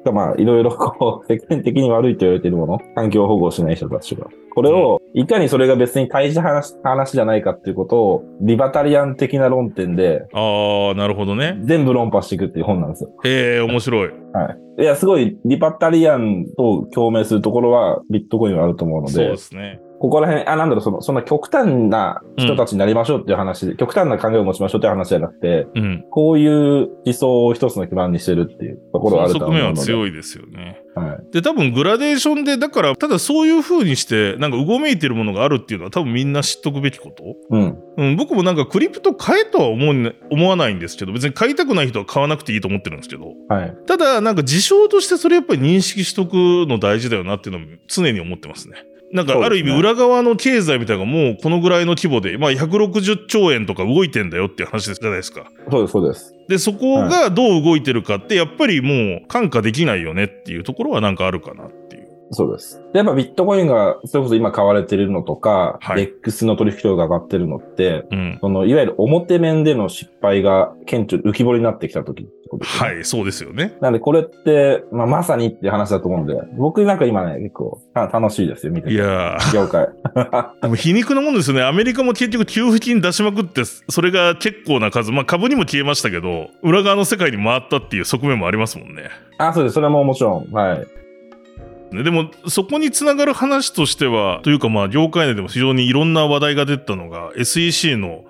が、まあ、いろいろこう、世間的に悪いと言われているもの、環境保護しない人たちが。これを、いかにそれが別に大事話、話じゃないかっていうことを、リバタリアン的な論点で、ああ、なるほどね。全部論破していくっていう本なんですよ。へえ、面白い。はい。いや、すごい、リバタリアンと共鳴するところは、ビットコインはあると思うので。そうですね。ここら辺、あ、なんだろう、その、そんな極端な人たちになりましょうっていう話、うん、極端な考えを持ちましょうっていう話じゃなくて、うん、こういう思想を一つの基盤にしてるっていうところはあると思うので。側面は強いですよね。はい。で、多分グラデーションで、だから、ただそういう風にして、なんかうごめいてるものがあるっていうのは多分みんな知っとくべきこと。うん。うん、僕もなんかクリプト買えとは思う、思わないんですけど、別に買いたくない人は買わなくていいと思ってるんですけど、はい。ただ、なんか事象としてそれやっぱり認識しとくの大事だよなっていうのも常に思ってますね。なんかある意味裏側の経済みたいなのがもうこのぐらいの規模で、まあ160兆円とか動いてんだよっていう話じゃないですか。そうです、そうです。で、そこがどう動いてるかって、やっぱりもう感化できないよねっていうところはなんかあるかな。そうです。で、やっぱビットコインが、それこそ今買われてるのとか、はい、X の取引量が上がってるのって、うん、その、いわゆる表面での失敗が顕著、浮き彫りになってきた時ってことですね。はい、そうですよね。なんでこれって、まあ、まさにって話だと思うんで、僕なんか今ね、結構楽しいですよ、見てて。いや業界。でも皮肉なもんですよね。アメリカも結局給付金出しまくって、それが結構な数、まあ株にも消えましたけど、裏側の世界に回ったっていう側面もありますもんね。あ、そうです。それももちろん。はい。でも、そこにつながる話としては、というかまあ、業界内でも非常にいろんな話題が出たのが、SEC の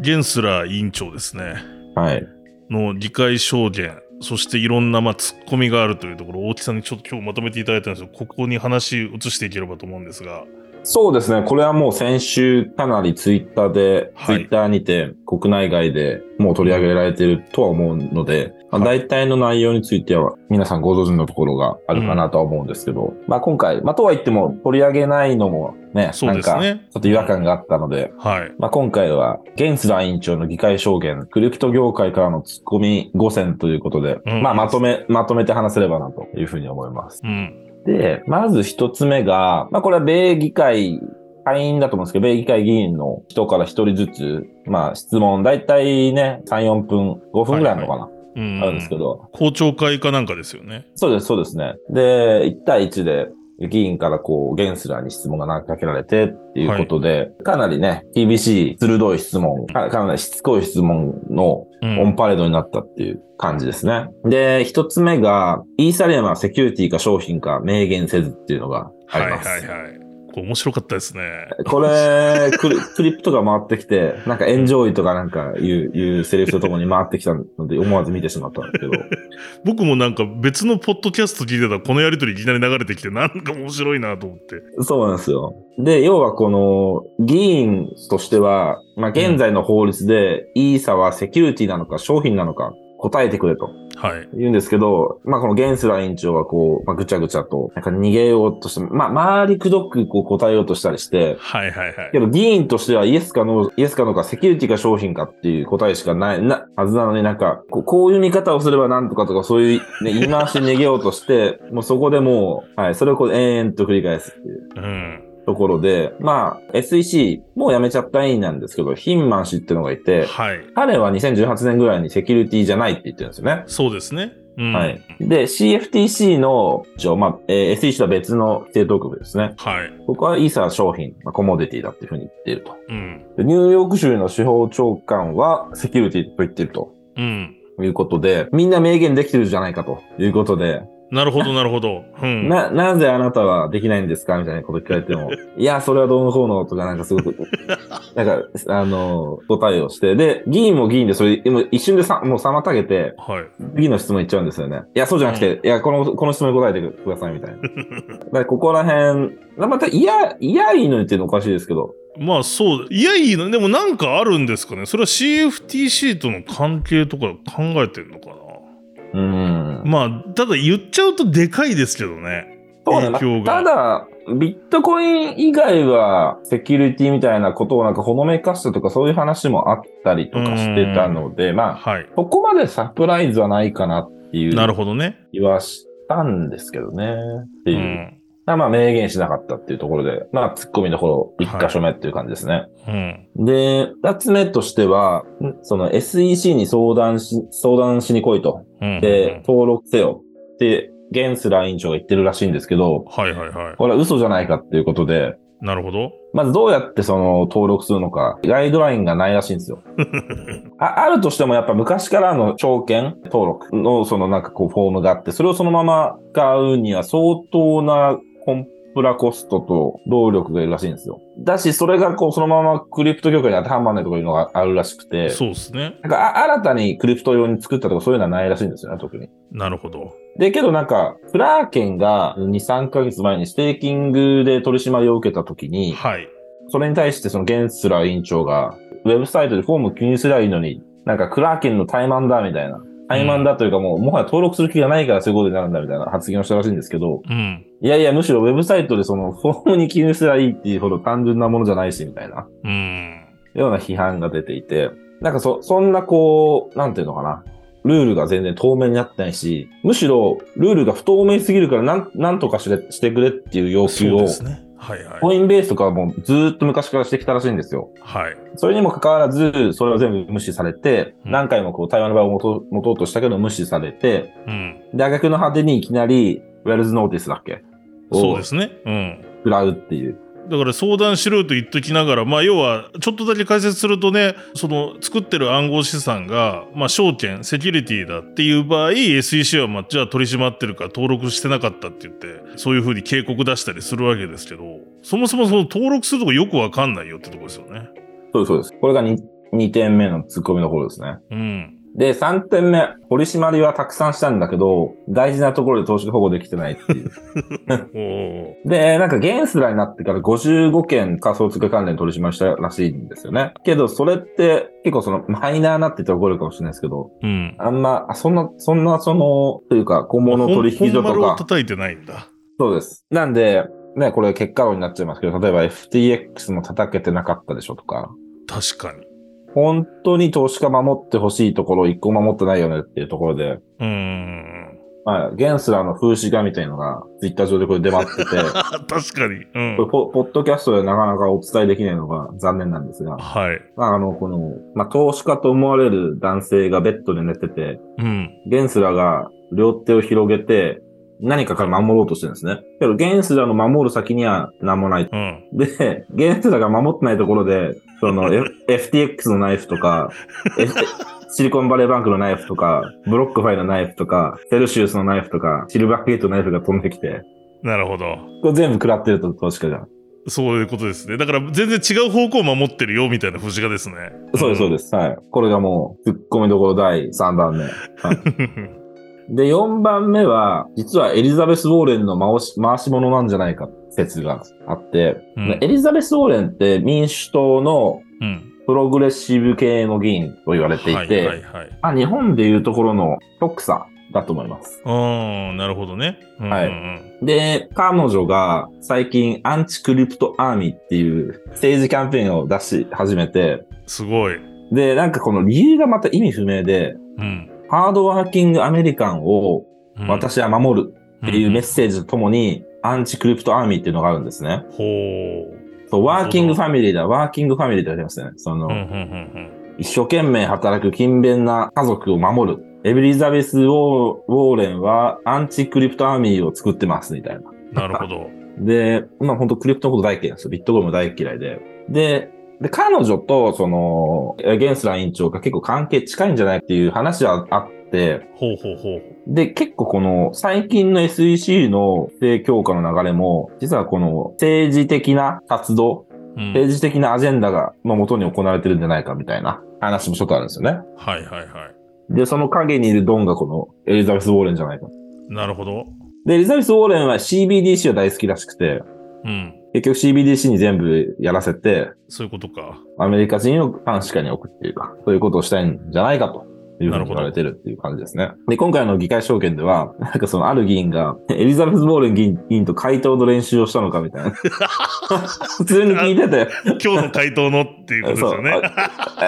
ゲンスラー委員長ですね。はい。の議会証言、そしていろんなまあ突っ込みがあるというところ、大木さんにちょっと今日まとめていただいたんですけど、ここに話移していければと思うんですが。そうですね。これはもう先週かなりツイッターで、はい、ツイッターにて国内外でもう取り上げられているとは思うので、まあ、大体の内容については皆さんご存知のところがあるかなとは思うんですけど、うん、まあ今回、まあとは言っても取り上げないのもね。なんかちょっと違和感があったので、はい。まあ今回はゲンスラー委員長の議会証言、クリプト業界からの突っ込み5選ということで、うん、まあまとめ、まとめて話せればなというふうに思います。うん。で、まず一つ目が、まあこれは米議会会員だと思うんですけど、米議会議員の人から一人ずつ、まあ質問、だいたいね、3、4分、5分ぐらいのかな。はいはいあるんですけど。公聴会かなんかですよね。そうです、そうですね。で、1対1で議員からこう、ゲンスラーに質問が投げかけられてっていうことで、はい、かなりね、厳しい、鋭い質問、かなりしつこい質問のオンパレードになったっていう感じですね。うん、で、一つ目が、イーサリアムはセキュリティか商品か明言せずっていうのがあります。はいはいはい。面白かったですね。これ、クリクリプトが回ってきて、なんかエンジョイとかなんかいう、いうセリフとともに回ってきたので、思わず見てしまったんですけど。僕もなんか別のポッドキャスト聞いてたら、このやりとりいきなり流れてきて、なんか面白いなと思って。そうなんですよ。で、要はこの、議員としては、まあ現在の法律で、イーサはセキュリティなのか商品なのか答えてくれと。はい。言うんですけど、まあこのゲンスラー委員長はこう、まあぐちゃぐちゃと、なんか逃げようとして、まあ周りくどくこう答えようとしたりして、はいはいはいけ。ど議員としてはイエスかノー、イエスかノーかセキュリティか商品かっていう答えしかない、な、はずなのになんか、こうこういう見方をすればなんとかとかそういう、ね、言い回しで逃げようとして、もうそこでもう、はい、それをこう延々と繰り返すっていう。うん。ところで、まあ、SEC、もう辞めちゃった委員なんですけど、ヒンマン氏っていうのがいて、はい。彼は2018年ぐらいにセキュリティじゃないって言ってるんですよね。そうですね。うん。はい。で、CFTC の、まあ、えー SEC とは別の規定当局ですね。はい。ここはイーサー商品、まあ、コモディティだっていうふうに言っていると。うん。でニューヨーク州の司法長官はセキュリティと言っているとうん。いうことで、みんな明言できてるじゃないかということで、なるほど、なるほど。うん。な、なぜあなたはできないんですか？みたいなこと聞かれても、いや、それはどうのこうのとかなんかすごく、なんか、あの、答えをして、で、議員も議員で、それ、今一瞬でさ、もう妨げて、はい。次の質問いっちゃうんですよね。いや、そうじゃなくて、いや、この、この質問に答えてくださいみたいな。だからここら辺、また、いや、いやいいのにっていうのおかしいですけど、まあそう。いやいいの。でもなんかあるんですかね？それは CFTC との関係とか考えてんのかな？うん。まあ、ただ言っちゃうとでかいですけどね。影響がただ、ビットコイン以外は、セキュリティみたいなことをなんかほのめかしたとか、そういう話もあったりとかしてたので、まあ、はい。そこまでサプライズはないかなっていうなるほどね。気はしたんですけどね。ってういう。ん。まあ、まあ、明言しなかったっていうところで、まあ、突っ込みどころ一箇所目っていう感じですね。うん。で、二つ目としては、んその SEC に相談し、相談しに来いと。うん。で、登録せよって、ゲンスラー委員長が言ってるらしいんですけど、はいはいはこれは嘘じゃないかっていうことで、い。なるほど。まずどうやってその登録するのか、ガイドラインがないらしいんですよ。ああるとしてもやっぱ昔からの証券登録のそのなんかこうフォームがあって、それをそのまま使うには相当なコンプラコストと労力がいるらしいんですよ。だし、それがこうそのままクリプト業界に当てはまらないとかいうのがあるらしくて、そうですね。なんかあ新たにクリプト用に作ったとかそういうのはないらしいんですよね、特に。なるほど。で、けどなんか、クラーケンが2、3ヶ月前にステーキングで取り締まりを受けたときに、はい。それに対してそのゲンスラー委員長が、ウェブサイトでフォーム記入すればいいのに、なんかクラーケンの怠慢だみたいな。怠慢だというかもう、もはや登録する気がないからそういうことになるんだみたいな発言をしたらしいんですけど、うん。いやいや、むしろウェブサイトでそのフォームに記入すればいいっていうほど単純なものじゃないし、みたいな、うん。ような批判が出ていて、なんかそ、そんなこう、なんていうのかな。ルールが全然透明になってないし、むしろルールが不透明すぎるからなん、なんとかしてしてくれっていう要求を、そうですね。はいはい。コインベースとかはもうずーっと昔からしてきたらしいんですよ。はい。それにもかかわらず、それは全部無視されて、うん何回もこう対話の場を持とう持とうとしたけど無視されて、うん。で、逆の果てにいきなり、ウェルズノーティスだっけ？そうですね。うん。食らうっていう。だから相談しろと言っときながら、まあ要は、ちょっとだけ解説するとね、その作ってる暗号資産が、まあ証券、セキュリティだっていう場合、SEC はまあじゃあ取り締まってるから登録してなかったって言って、そういうふうに警告出したりするわけですけど、そもそもその登録するとこよくわかんないよってとこですよね。そうです、そうです。これが 2, 2点目の突っ込みどころですね。うん。で、3点目。取り締まりはたくさんしたんだけど、大事なところで投資保護できてないっていう。で、なんかゲンスラになってから55件仮想通貨関連取り締まりしたらしいんですよね。けど、それって結構そのマイナーなって言ったら怒るかもしれないですけど、うん。あんま、あそんな、そんなその、というか、小物取引所とか、叩いてないんだ。そうです。なんで、ね、これ結果論になっちゃいますけど、例えば FTX も叩けてなかったでしょとか、確かに。本当に投資家守ってほしいところを一個守ってないよねっていうところで、うーん。まあ、ゲンスラーの風刺画みたいのが、ツイッター上でこれ出回ってて、確かに。うんこれ。ポポッドキャストでなかなかお伝えできないのが残念なんですが、はい。まあ、あの、この、まあ、投資家と思われる男性がベッドで寝てて、うん。ゲンスラが両手を広げて、何かから守ろうとしてるんですね。けど、ゲンスラの守る先には何もない。うん。で、ゲンスラが守ってないところで、その、F、FTX のナイフとか、F- Silicon Valley Bank のナイフとか、 BlockFi のナイフとか、 Celsius のナイフとか、 Silvergate のナイフが飛んできて、なるほど。これ全部食らってると投資家じゃん。そういうことですね。だから全然違う方向を守ってるよみたいな節がですね。そうです、そうでです。はい。これがもう、突っ込みどころ第3番目。はいす。で、4番目は、実はエリザベス・ウォーレンの回し回し物なんじゃないか説があって、うんエリザベス・ウォーレンって民主党のうん。プログレッシブ系の議員と言われていて、あ、日本でいうところの極左だと思います。ああ、なるほどね。うんうんはいうんで、彼女が最近 Anti-Crypto Army っていう政治キャンペーンを出し始めて、すごい。で、なんかこの理由がまた意味不明で、うん。 hardworking American をうん私は守るっていうメッジ。セージとともに、 Anti-Crypto Army っていうのがあるんですね。ほう。そう、 working family だ、ワーキングファミリーって言われてますよね。その、うんうんうん一生懸命働く勤勉な家族を守る。エリザベス・ウォーレンはアンチクリプトアーミーを作ってますみたいな。うん。なるほど。で、まあ本当クリプトのこと大嫌いなんですよ。ビットコインも大嫌いで。で、で、彼女と、その、ゲンスラー委員長が結構関係近いんじゃないっていう話はあって、ほうほうほう。で、結構この最近の SEC の規制強化の流れも、実はこの政治的な活動、うん。政治的なアジェンダが、のもとに行われてるんじゃないかみたいな話もちょっとあるんですよね。はいはいはい。で、その影にいるドンがこのエリザベス・ウォーレンじゃないか。なるほど。で、エリザベス・ウォーレンは CBDC は大好きらしくて、うん。結局 CBDC に全部やらせて、そういうことか。アメリカ人を監視下に置くっていうか、そういうことをしたいんじゃないかと。いうふうに言われてるっていう感じですね。で、今回の議会証言では、なんかそのある議員が、エリザベス・ウォーレン議員と回答の練習をしたのかみたいな。普通に聞いてて、今日の回答のっていうことですよね。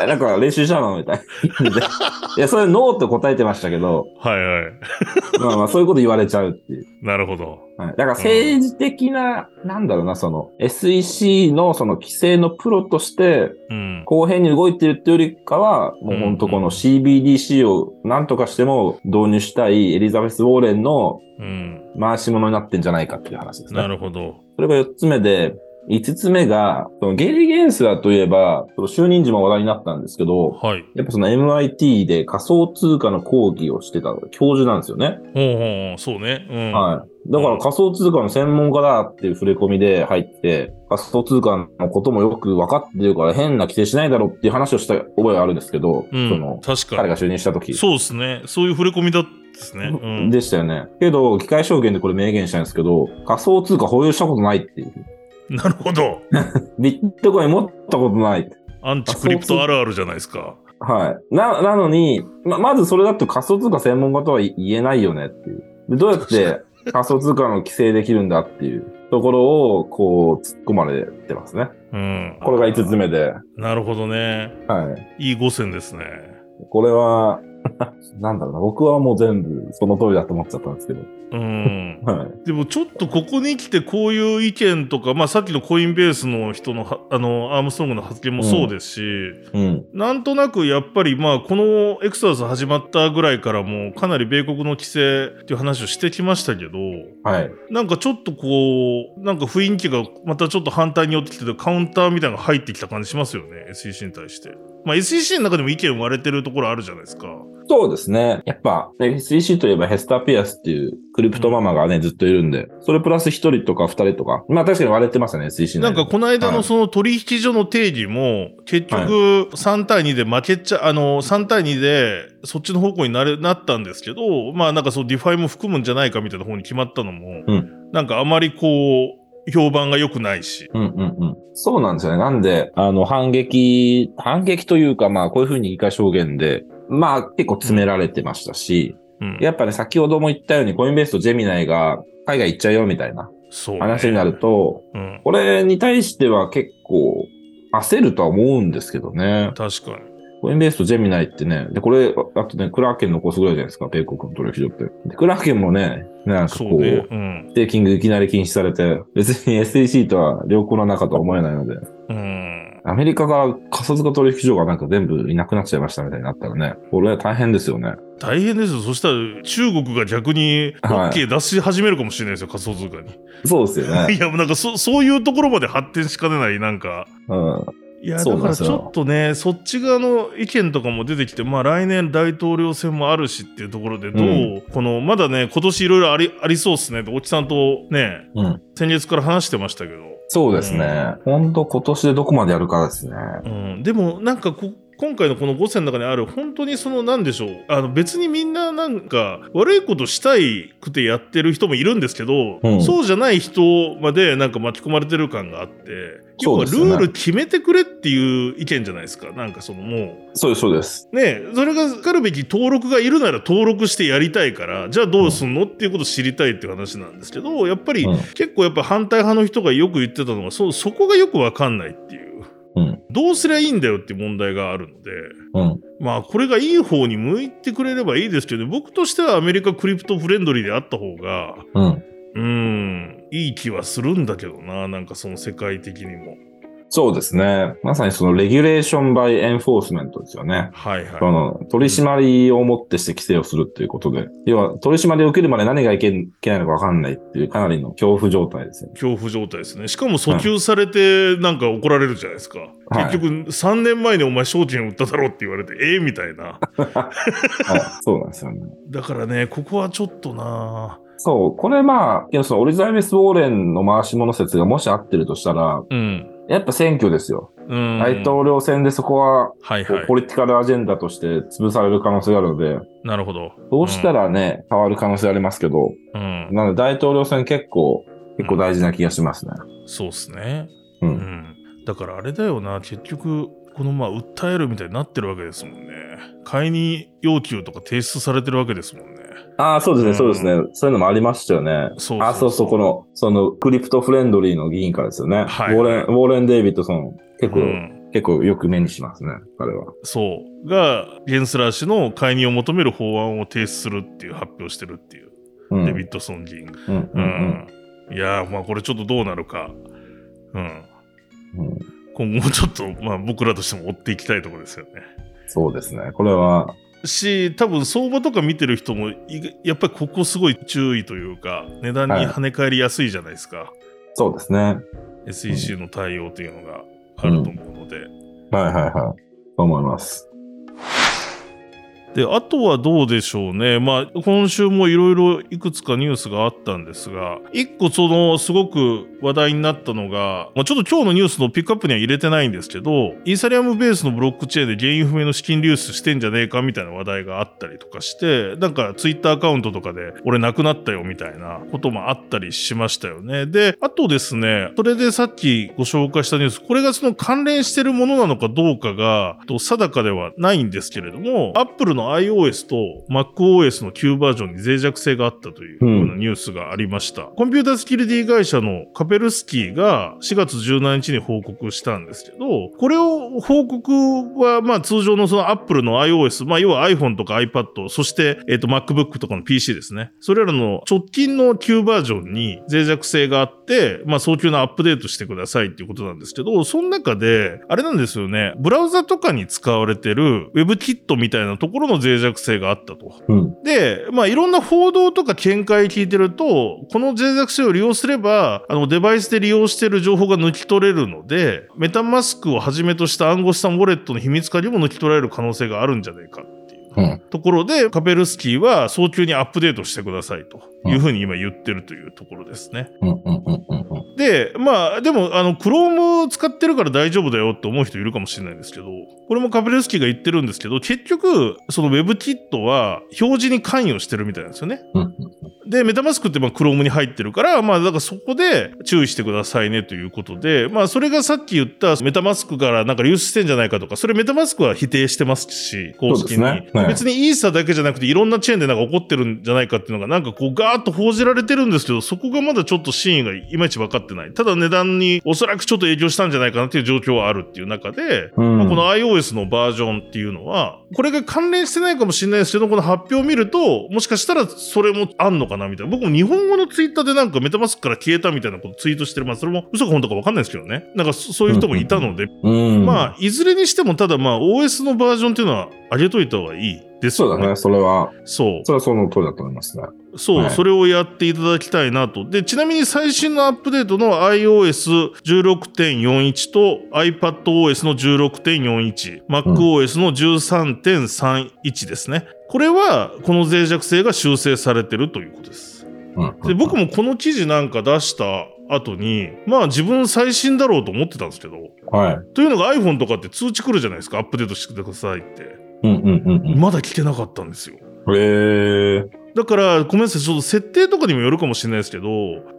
なんか練習したのみたいな。いや、それノーって答えてましたけど、はいはい。まあまあそういうこと言われちゃうっていう。なるほど。はい、だから政治的な、なんだろうな、その SEC のその規制のプロとしてうん。公平に動いてるっていうよりかは、もう本当この CBDC を何とかしても導入したいエリザベス・ウォーレンのうん。回し物になってんじゃないかっていう話ですね。なるほど。それが4つ目で、5つ目が、そのゲイリー・ゲンスラーといえば、その就任時も話題になったんですけど、はい。やっぱその MIT で仮想通貨の講義をしてた教授なんですよね。ほうほう。そうね。うん。はい。だから仮想通貨の専門家だっていう触れ込みで入って、仮想通貨のこともよく分かってるから変な規定しないだろうっていう話をした覚えがあるんですけど、うんその、確かに。彼が就任した時。そうですね。そういう触れ込みだったですね。うん。でしたよね。けど、機械証言でこれ明言したんですけど、仮想通貨保有したことないっていう。なるほど。ビットコイン持ったことない。アンチクリプトあるあるじゃないですか。はい。な、なのに、ま、まずそれだと仮想通貨専門家とは言えないよねっていう。でどうやって仮想通貨の規制できるんだっていうところを、こう、突っ込まれてますね。うん。これが5つ目で。なるほどね。はい。いい五線ですね。これは、なんだろうな。僕はもう全部その通りだと思っちゃったんですけど。うん。はい。でもちょっとここに来てこういう意見とか、まあさっきのコインベースの人のは、あの、アームストロングの発言もそうですし、うん。なんとなくやっぱりまあこのエクサス始まったぐらいからもかなり米国の規制っていう話をしてきましたけど、はい。なんかちょっとこう、なんか雰囲気がまたちょっと反対に寄ってきててカウンターみたいなのが入ってきた感じしますよね、SEC に対して。まあ SEC の中でも意見割れてるところあるじゃないですか。そうですね。やっぱ、ね SEC といえばヘスター・ピアスっていう Crypto ママがね、ずっといるんで、それプラス1人とか2人とか、まあ確かに割れてますよね、SEC なんかこの間はい。のその取引所の定義も、結局3対2で負けちゃ、あの、3対2でそっちの方向になれなったんですけど、まあなんかそう DeFi も含むんじゃないかみたいな方に決まったのも、うん。なんかあまりこう、評判が良くないし。うんうんうん。そうなんですよね。なんで、あの、反撃、反撃というか、まあ、こういうふうに議会証言で、まあ、結構詰められてましたし、うん。やっぱね、先ほども言ったように、 Coinbase と Gemini が海外行っちゃうよみたいな。話になると、うん。これに対しては結構焦るとは思うんですけどね。確かに。コインベースとジェミナイってね、で、これ、ああとね、クラーケンのコースぐらいじゃないですか、米国の取引所って。でクラーケンもね、なんかこう、そうね。うん。ステーキングいきなり禁止されて、別に SEC とは良好な仲とは思えないので、うん。アメリカが仮想通貨取引所がなんか全部いなくなっちゃいましたみたいになったらね、これは大変ですよね。大変ですよ。そしたら中国が逆にはい OK 出し始めるかもしれないですよ、仮想通貨に。そうですよね。いや、もうなんかそ、そういうところまで発展しかねない、なんか。うん。いや、だからちょっとね、そっち側の意見とかも出てきて、まあ来年大統領選もあるしっていうところで、どう、うんこの、まだね、今年いろいろあり、ありそうっすねおちさんとね、うん。先月から話してましたけど。そうですね。ほんと今年でどこまでやるかですね。うん。でも、なんかこ、今回のこの5選の中にある、本当にその、なんでしょう。あの、別にみんななんか、悪いことしたいくてやってる人もいるんですけど、うんそうじゃない人までなんか巻き込まれてる感があって、要はルール決めてくれっていう意見じゃないですか。なんかそのもそうです、そうです。う、ね、それがかるべき登録がいるなら登録してやりたいから、じゃあどうすんのっていうことを知りたいっていう話なんですけど、やっぱりうん結構やっぱ反対派の人がよく言ってたのが、そそこがよくわかんないっていう。うん。どうすりゃいいんだよっていう問題があるので、うん。まあこれがいい方に向いてくれればいいですけど、僕としてはアメリカクリプトフレンドリーであった方が、うん。うーん、いい気はするんだけどな、なんかその世界的にも。そうですね。まさにそのレギュレーションバイエンフォースメントですよね。はいはい。その取り締まりをもってして規制をするっていうことで、要は取り締まりを受けるまで何がいけいけないのか分かんないっていうかなりの恐怖状態ですよ。恐怖状態ですね。しかも訴求されてなんか怒られるじゃないですか。はい結局3年前にお前証券売っただろって言われて、ええみたいな。はい、そうなんですよね。だからね、ここはちょっとなそう、これまあ、いやそのオリザベス・ウォーレンの回し物説がもし合ってるとしたら、うん。やっぱ選挙ですよ。うん。大統領選でそこは、はいはい。ポリティカルアジェンダとして潰される可能性があるので、なるほど。そうしたらね、変わる可能性ありますけど、うん。なので大統領選結構、結構大事な気がしますね。そうっすね。う。うんん。だからあれだよな、結局、このまあ訴えるみたいになってるわけですもんね。解任要求とか提出されてるわけですもんね。ああ、そうですね、うんそうですね。そういうのもありましたよね。そうあ、そうそう、この、その、クリプトフレンドリーの議員からですよね。はいウォーレン、ウォーレン・デイビッドソン、結構、うん結構よく目にしますね、彼は。そう。が、ゲンスラー氏の解任を求める法案を提出するっていう発表してるっていう、うん。デビッドソン議員が。うん、う、うんん。いやー、まあこれちょっとどうなるか。うん。うん。うん。今後もちょっと、まあ僕らとしても追っていきたいところですよね。そうですね。これは、し、多分相場とか見てる人も、いやっぱりここすごい注意というか、値段に跳ね返りやすいじゃないですか。そうですね。SEC の対応というのがあると思うので。はいはいはい。そう思います。で、あとはどうでしょうね。まあ、今週もいろいろいくつかニュースがあったんですが、一個その、すごく話題になったのが、まあ、ちょっと今日のニュースのピックアップには入れてないんですけど、イーサリアムベースのブロックチェーンで原因不明の資金流出してんじゃねえかみたいな話題があったりとかして、なんかツイッターアカウントとかで、俺なくなったよみたいなこともあったりしましたよね。で、あとですね、それでさっきご紹介したニュース、これがその関連してるものなのかどうかが、と定かではないんですけれども、Apple の iOS と MacOS の旧バージョンに脆弱性があったというようなニュースがありました。コンピューターセキュリティ会社のカペルスキーが4月17日に報告したんですけど、これを報告はまあ通常のその Apple の iOS、まあ要は iPhone とか iPad、そしてえっ、と MacBook とかの PC ですね。それらの直近の旧バージョンに脆弱性があって、まあ早急なアップデートしてくださいっていうことなんですけど、その中で、あれなんですよね、ブラウザとかに使われてる WebKit みたいなところの脆弱性があったと。うん。で、まあ、いろんな報道とか見解聞いてると、この脆弱性を利用すれば、あの、デバイスで利用している情報が抜き取れるので、メタマスクをはじめとした暗号資産ウォレットの秘密化にも抜き取られる可能性があるんじゃないかところで、カペルスキーは早急にアップデートしてくださいというふうに今言ってるというところですね。うん。うん。うん。うん。で、まあ、でも、あの、Chrome 使ってるから大丈夫だよって思う人いるかもしれないんですけど、これもカペルスキーが言ってるんですけど、結局、その WebKit は表示に関与してるみたいなんですよね。うん。で、メタマスクってまあ Chrome に入ってるから、まあだからそこで注意してくださいねということで、まあそれがさっき言ったメタマスクからなんか流出してんじゃないかとか、それメタマスクは否定してますし、公式に。ねはい別にイーサだけじゃなくていろんなチェーンでなんか起こってるんじゃないかっていうのがなんかこうガーッと報じられてるんですけど、そこがまだちょっと真意がいまいち分かってない。ただ値段におそらくちょっと影響したんじゃないかなっていう状況はあるっていう中で、うんまあこの iOS のバージョンっていうのは、これが関連してないかもしれないですけど、この発表を見ると、もしかしたらそれもあんのかなみたいな。僕も日本語のツイッターでなんかメタマスクから消えたみたいなことツイートしてる。まあそれも嘘か本当かわかんないですけどね。なんかそそういう人もいたので、うん。まあいずれにしてもただまあ OS のバージョンっていうのは上げといた方がいいですよね。そうだね。それは、そう。それはその通りだと思いますね。そう、はいそれをやっていただきたいなと。で、ちなみに最新のアップデートの iOS16.41 と iPadOS の16.41、MacOS の13.31ですね。これは、この脆弱性が修正されてるということです。うん。で、僕もこの記事なんか出した後に、まあ自分最新だろうと思ってたんですけど、はい。というのが iPhone とかって通知来るじゃないですか、アップデートしてくださいって。うんうんうんまだ聞けなかったんですよ。うん。へえ。だから、ごめんなさい、ちょっと設定とかにもよるかもしれないですけど、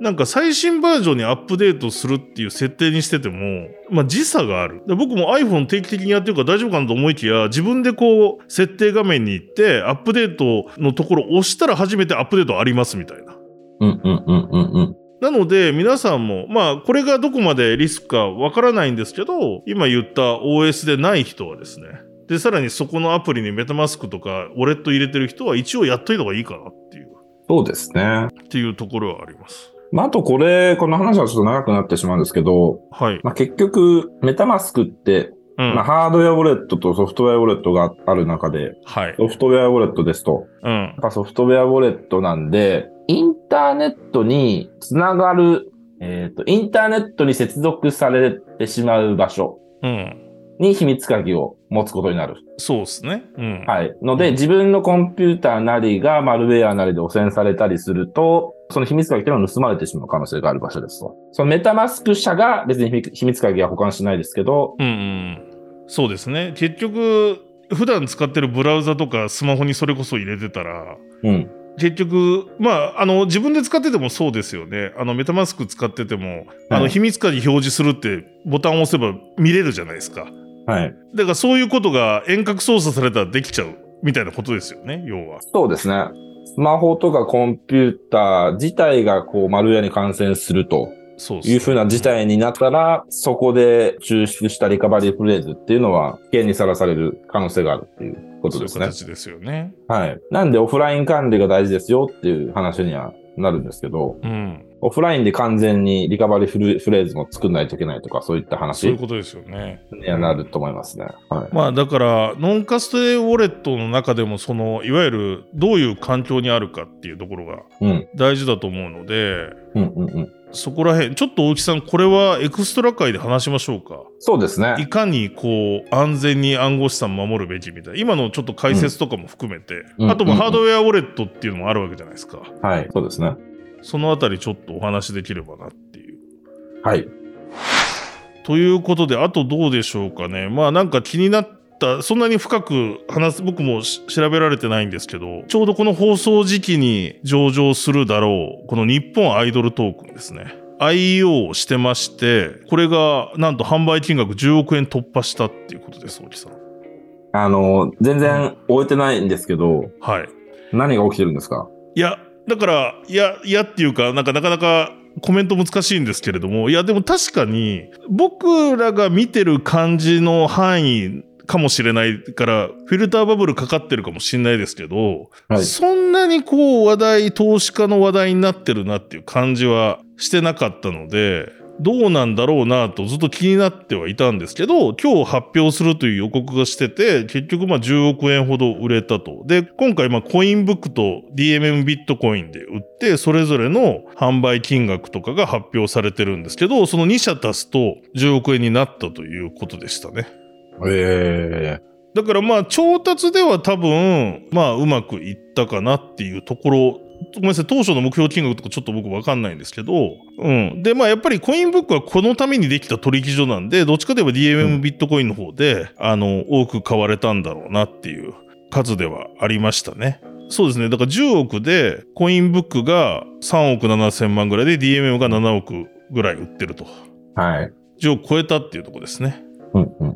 なんか最新バージョンにアップデートするっていう設定にしてても、まあ時差がある。で僕も iPhone 定期的にやってるから大丈夫かなと思いきや、自分でこう、設定画面に行って、アップデートのところを押したら初めてアップデートありますみたいな。うんうんうんうんうん。なので、皆さんも、まあ、これがどこまでリスクかわからないんですけど、今言った OS でない人はですね、で、さらにそこのアプリにメタマスクとか、ウォレット入れてる人は一応やっといた方がいいかなっていう、そうですね。っていうところはあります。まあ、あとこれ、この話はちょっと長くなってしまうんですけど、はい。まあ、結局、メタマスクって、うん。まあ、ハードウェアウォレットとソフトウェアウォレットがある中で、はい。ソフトウェアウォレットですと、うんや。っぱソフトウェアウォレットなんで、インターネットにつながる、えっ、と、インターネットに接続されてしまう場所うん。に秘密鍵を持つことになる。そうですね。うん。はい。ので、自分のコンピューターなりがマルウェアなりで汚染されたりすると、その秘密鍵というのは盗まれてしまう可能性がある場所ですと。そのメタマスク社が別に秘密鍵は保管しないですけど、うんうん。そうですね。結局、普段使ってるブラウザとかスマホにそれこそ入れてたら、うん。結局、まあ、あの、自分で使っててもそうですよね。あの、メタマスク使ってても、あの、はい秘密鍵表示するってボタンを押せば見れるじゃないですか。はい。だからそういうことが遠隔操作されたらできちゃうみたいなことですよね、要は。そうですね。スマホとかコンピューター自体がこうマルウェアに感染するとそういうふうな事態になったら、そこで抽出したリカバリーフレーズっていうのは危険にさらされる可能性があるっていうことですね。そういう形ですよね。はい。なんでオフライン管理が大事ですよっていう話にはなるんですけど、うん。オフラインで完全にリカバリーフレフレーズも作んないといけないとか、そういったそう話にいうことですよね。はなると思いますね。はい。まあだから、ノンカストレウォレットの中でも、その、いわゆるどういう環境にあるかっていうところがうん。大事だと思うので、うんうんうん。そこら辺、ちょっと大木さん、これはエクストラ界で話しましょうか。そうですいね。かにこう安全に暗号資産守るべきみたいな今のちょっと解説とかも含めて、うんあとまあうんハードウェアウォレットっていうのもあるわけじゃないですかはい。そうですね。そのあたりちょっとお話しできればなっていう。はい。ということであとどうでしょうかね。まあなんか気になったそんなに深く話す僕もし調べられてないんですけどちょうどこの放送時期に上場するだろうこの日本アイドルトークンですね。IEO をしてましてこれがなんと販売金額10億円突破したっていうことです大木さん。あの、全然終えてないんですけど、はい。何が起きてるんですか？いや、だから、いや、いやっていうか、なんかなかなかコメント難しいんですけれども、いや、でも確かに、僕らが見てる感じの範囲かもしれないから、フィルターバブルかかってるかもしれないですけど、はい。そんなにこう話題、投資家の話題になってるなっていう感じはしてなかったので、どうなんだろうなとずっと気になってはいたんですけど、今日発表するという予告がしてて、結局まあ10億円ほど売れたと。で、今回まあコインブックと DMM ビットコインで売って、それぞれの販売金額とかが発表されてるんですけど、その2社足すと10億円になったということでしたね。えだからまあ調達では多分まあうまくいったかなっていうところごめんなさい当初の目標金額とかちょっと僕わかんないんですけど、うん、でまあやっぱりコインブックはこのためにできた取引所なんでどっちかといえば DMM ビットコインの方で、あの多く買われたんだろうなっていう数ではありましたね。そうですね。だから10億でコインブックが3億7千万ぐらいで DMM が7億ぐらい売ってると。ー、はい。10億超えたっていうところですね。うんうんうん。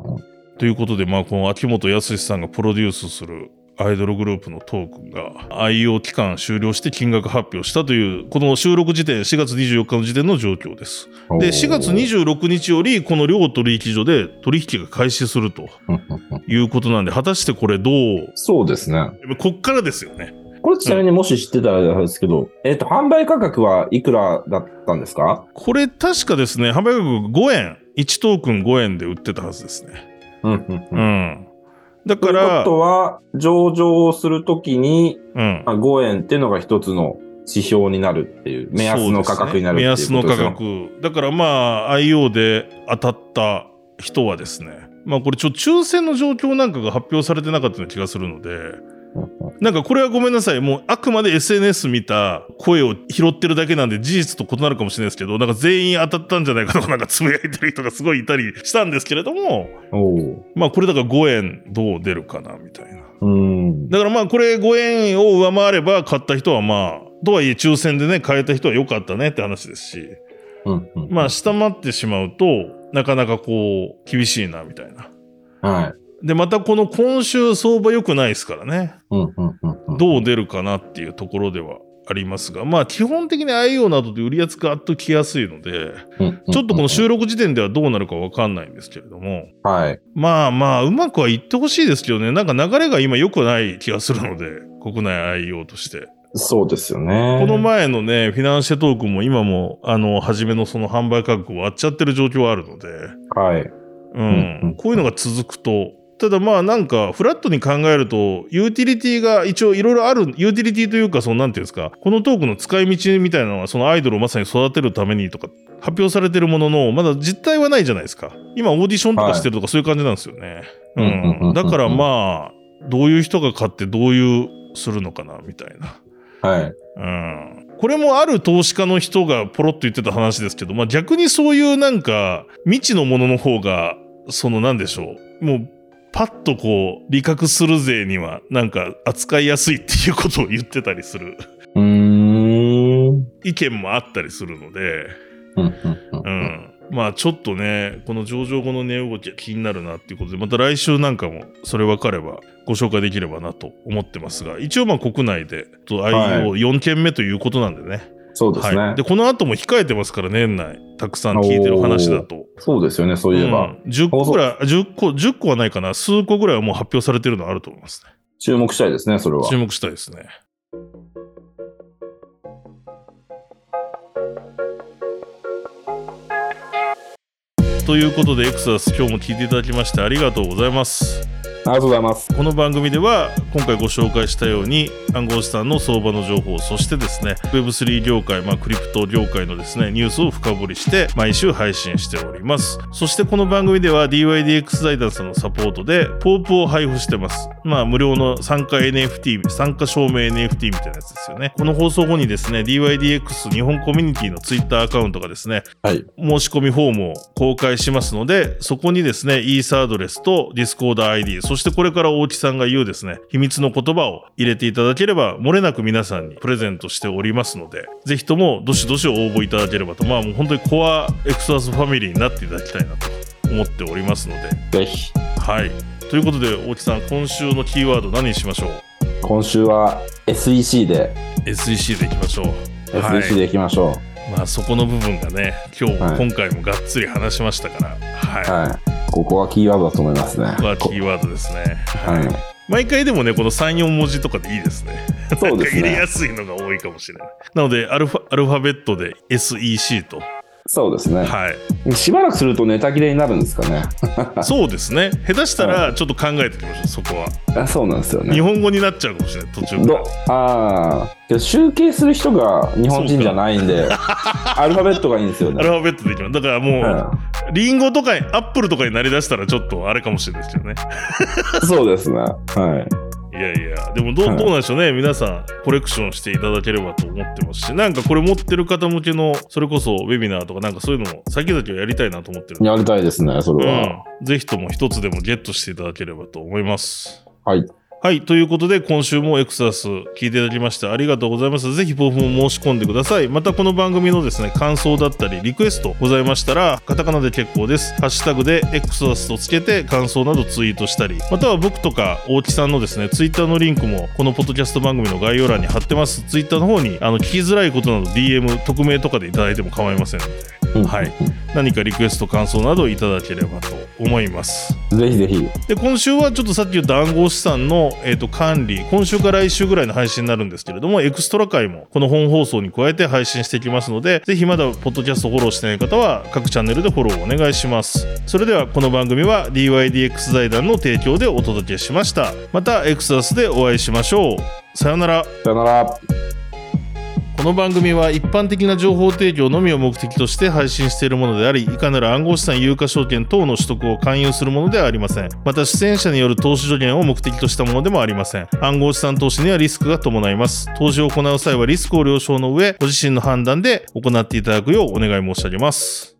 ということで、まあ、この秋元康さんがプロデュースするアイドルグループのトークンが IO 期間終了して金額発表したという、この収録時点、4月24日の時点の状況です。で、4月26日より、この両取引所で取引が開始するとうんうんうんいうことなんで、果たしてこれどう、そうですね。こっからですよね。これちなみにもし知ってたらですけど、えっ、と、販売価格はいくらだったんですか？これ確かですね、販売価格5円、1トークン5円で売ってたはずですね。うんうんう。うんん。だというから、ことは、上場するときに、うん。まあ5円っていうのが一つの指標になるっていう、目安の価格になるっていうことです目安の価よ格。だからまあ、IO で当たった人はですね、まあこれちょっと抽選の状況なんかが発表されてなかったような気がするので、なんかこれはごめんなさい。もうあくまで SNS 見た声を拾ってるだけなんで事実と異なるかもしれないですけど、なんか全員当たったんじゃないかとかなんかつぶやいてる人がすごいいたりしたんですけれども。まあこれだから5円どう出るかなみたいな。うん。だからまあこれ5円を上回れば買った人はまあ、とはいえ抽選でね、買えた人は良かったねって話ですし、うん。うんまあ下回ってしまうと、なかなかこう、厳しいなみたいな。はい。で、またこの今週相場良くないですからね。どう出るかなっていうところではありますが、まあ基本的に IO などで売り圧がガッときやすいので、うんちょっとこの収録時点ではどうなるかわかんないんですけれども、はい。まあまあ、うまくはいってほしいですけどね、なんか流れが今良くない気がするので、国内 IO として。そうですよね。この前のね、フィナンシェトークも今も、あの、初めのその販売価格を割っちゃってる状況はあるので、はい。うんこういうのが続くと、ただまあなんか、フラットに考えると、ユーティリティが一応いろいろある、ユーティリティというか、そのなんていうんですか、このトークの使い道みたいなのは、そのアイドルをまさに育てるためにとか、発表されてるものの、まだ実態はないじゃないですか。今、オーディションとかしてるとか、そういう感じなんですよね。うんうんうんうんだからまあ、どういう人が買ってどういうするのかな、みたいな。はい。うんこれもある投資家の人がポロッと言ってた話ですけど、まあ逆にそういうなんか未知のものの方が、そのなんでしょう。もうパッとこう、利確する税にはなんか扱いやすいっていうことを言ってたりするうーん。うん。意見もあったりするので、うん。まあちょっとね、この上場後の値動きが気になるなっていうことで、また来週なんかもそれ分かればご紹介できればなと思ってますが、一応まあ国内でとはい IO4 件目ということなんでね。そうですね。はい。で、この後も控えてますから、年内。たくさん聞いてる話だと。そうですよね、そういえば。うん10個ぐらい、10個、10個はないかな。数個ぐらいはもう発表されてるのあると思いますね。注目したいですね、それは。注目したいですね。ということで、エクサス今日も聞いていただきましてありがとうございます。ありがとうございます。この番組では今回ご紹介したように暗号資産の相場の情報そしてですね Web3 業界、まあ、クリプト業界のですねニュースを深掘りして毎週配信しておりますそしてこの番組では DYDX 財団さんのサポートでポープを配布してますまあ無料の参加 NFT 参加証明 NFT みたいなやつですよねこの放送後にですね DYDX 日本コミュニティの Twitter アカウントがですねはい。申し込みフォームを公開しますので、そこにですね、イーサアドレスと Discord ID、そしてこれから大木さんが言うですね、秘密の言葉を入れていただければ、漏れなく皆さんにプレゼントしておりますので、ぜひともどしどし応募いただければと、まあもう本当にコアエクソアスファミリーになっていただきたいなと思っておりますので、ぜひ。はい。ということで、大木さん、今週のキーワード何にしましょう？今週は SEC で、?SEC でいきましょう。はい SEC でいきましょまあそこの部分がね、今日、はい今回もがっつり話しましたから、はい。う。はい。ここはキーワードだと思いますね。ここはキーワードですね。はい。毎回でもね、この3、4文字とかでいいですね。そうですね入れや。すいのが多いかもしれない。なので、アルファ、アルファベットで SEC と。そうですね。はい。しばらくするとネタ切れになるんですかね。そうですね。下手したら、ちょっと考えておきましょう、そこは。あそうなんですよね。日本語になっちゃうかもしれない、途中かどら。ああ。集計する人が日本人じゃないんで、アルファベットがいいんですよね。アルファベットでいきます。だからもう、うんリンゴとか、アップルとかになりだしたら、ちょっとあれかもしれないですけどね。そうですね。はいやいや、でもどう,、はいどうなんでしょうね。皆さん、コレクションしていただければと思ってますし、なんかこれ持ってる方向けの、それこそウェビナーとかなんかそういうのも先々はやりたいなと思ってるんい。でやりたいですね、それは。うん。ぜひとも一つでもゲットしていただければと思います。はい。はい。ということで、今週もエクサス聞いていただきましてありがとうございます。ぜひ、ポーフも申し込んでください。また、この番組のですね、感想だったり、リクエストございましたら、カタカナで結構です。ハッシュタグでエクサスとつけて感想などツイートしたり、または僕とか大木さんのですね、ツイッターのリンクも、このポッドキャスト番組の概要欄に貼ってます。ツイッターの方に、あの、聞きづらいことなど DM、匿名とかでいただいても構いませんので、うんはい。何かリクエスト、感想などいただければと思います。ぜひぜひ。で今週はちょっとさっき言った暗号資産の、えー、と管理今週から来週ぐらいの配信になるんですけれどもエクストラ回もこの本放送に加えて配信していきますのでぜひまだポッドキャストフォローしてない方は各チャンネルでフォローお願いしますそれではこの番組は DYDX 財団の提供でお届けしましたまたエクサスでお会いしましょうさようならさよなら。この番組は一般的な情報提供のみを目的として配信しているものであり、いかなる暗号資産有価証券等の取得を勧誘するものではありません。また、出演者による投資助言を目的としたものでもありません。暗号資産投資にはリスクが伴います。投資を行う際はリスクを了承の上、ご自身の判断で行っていただくようお願い申し上げます。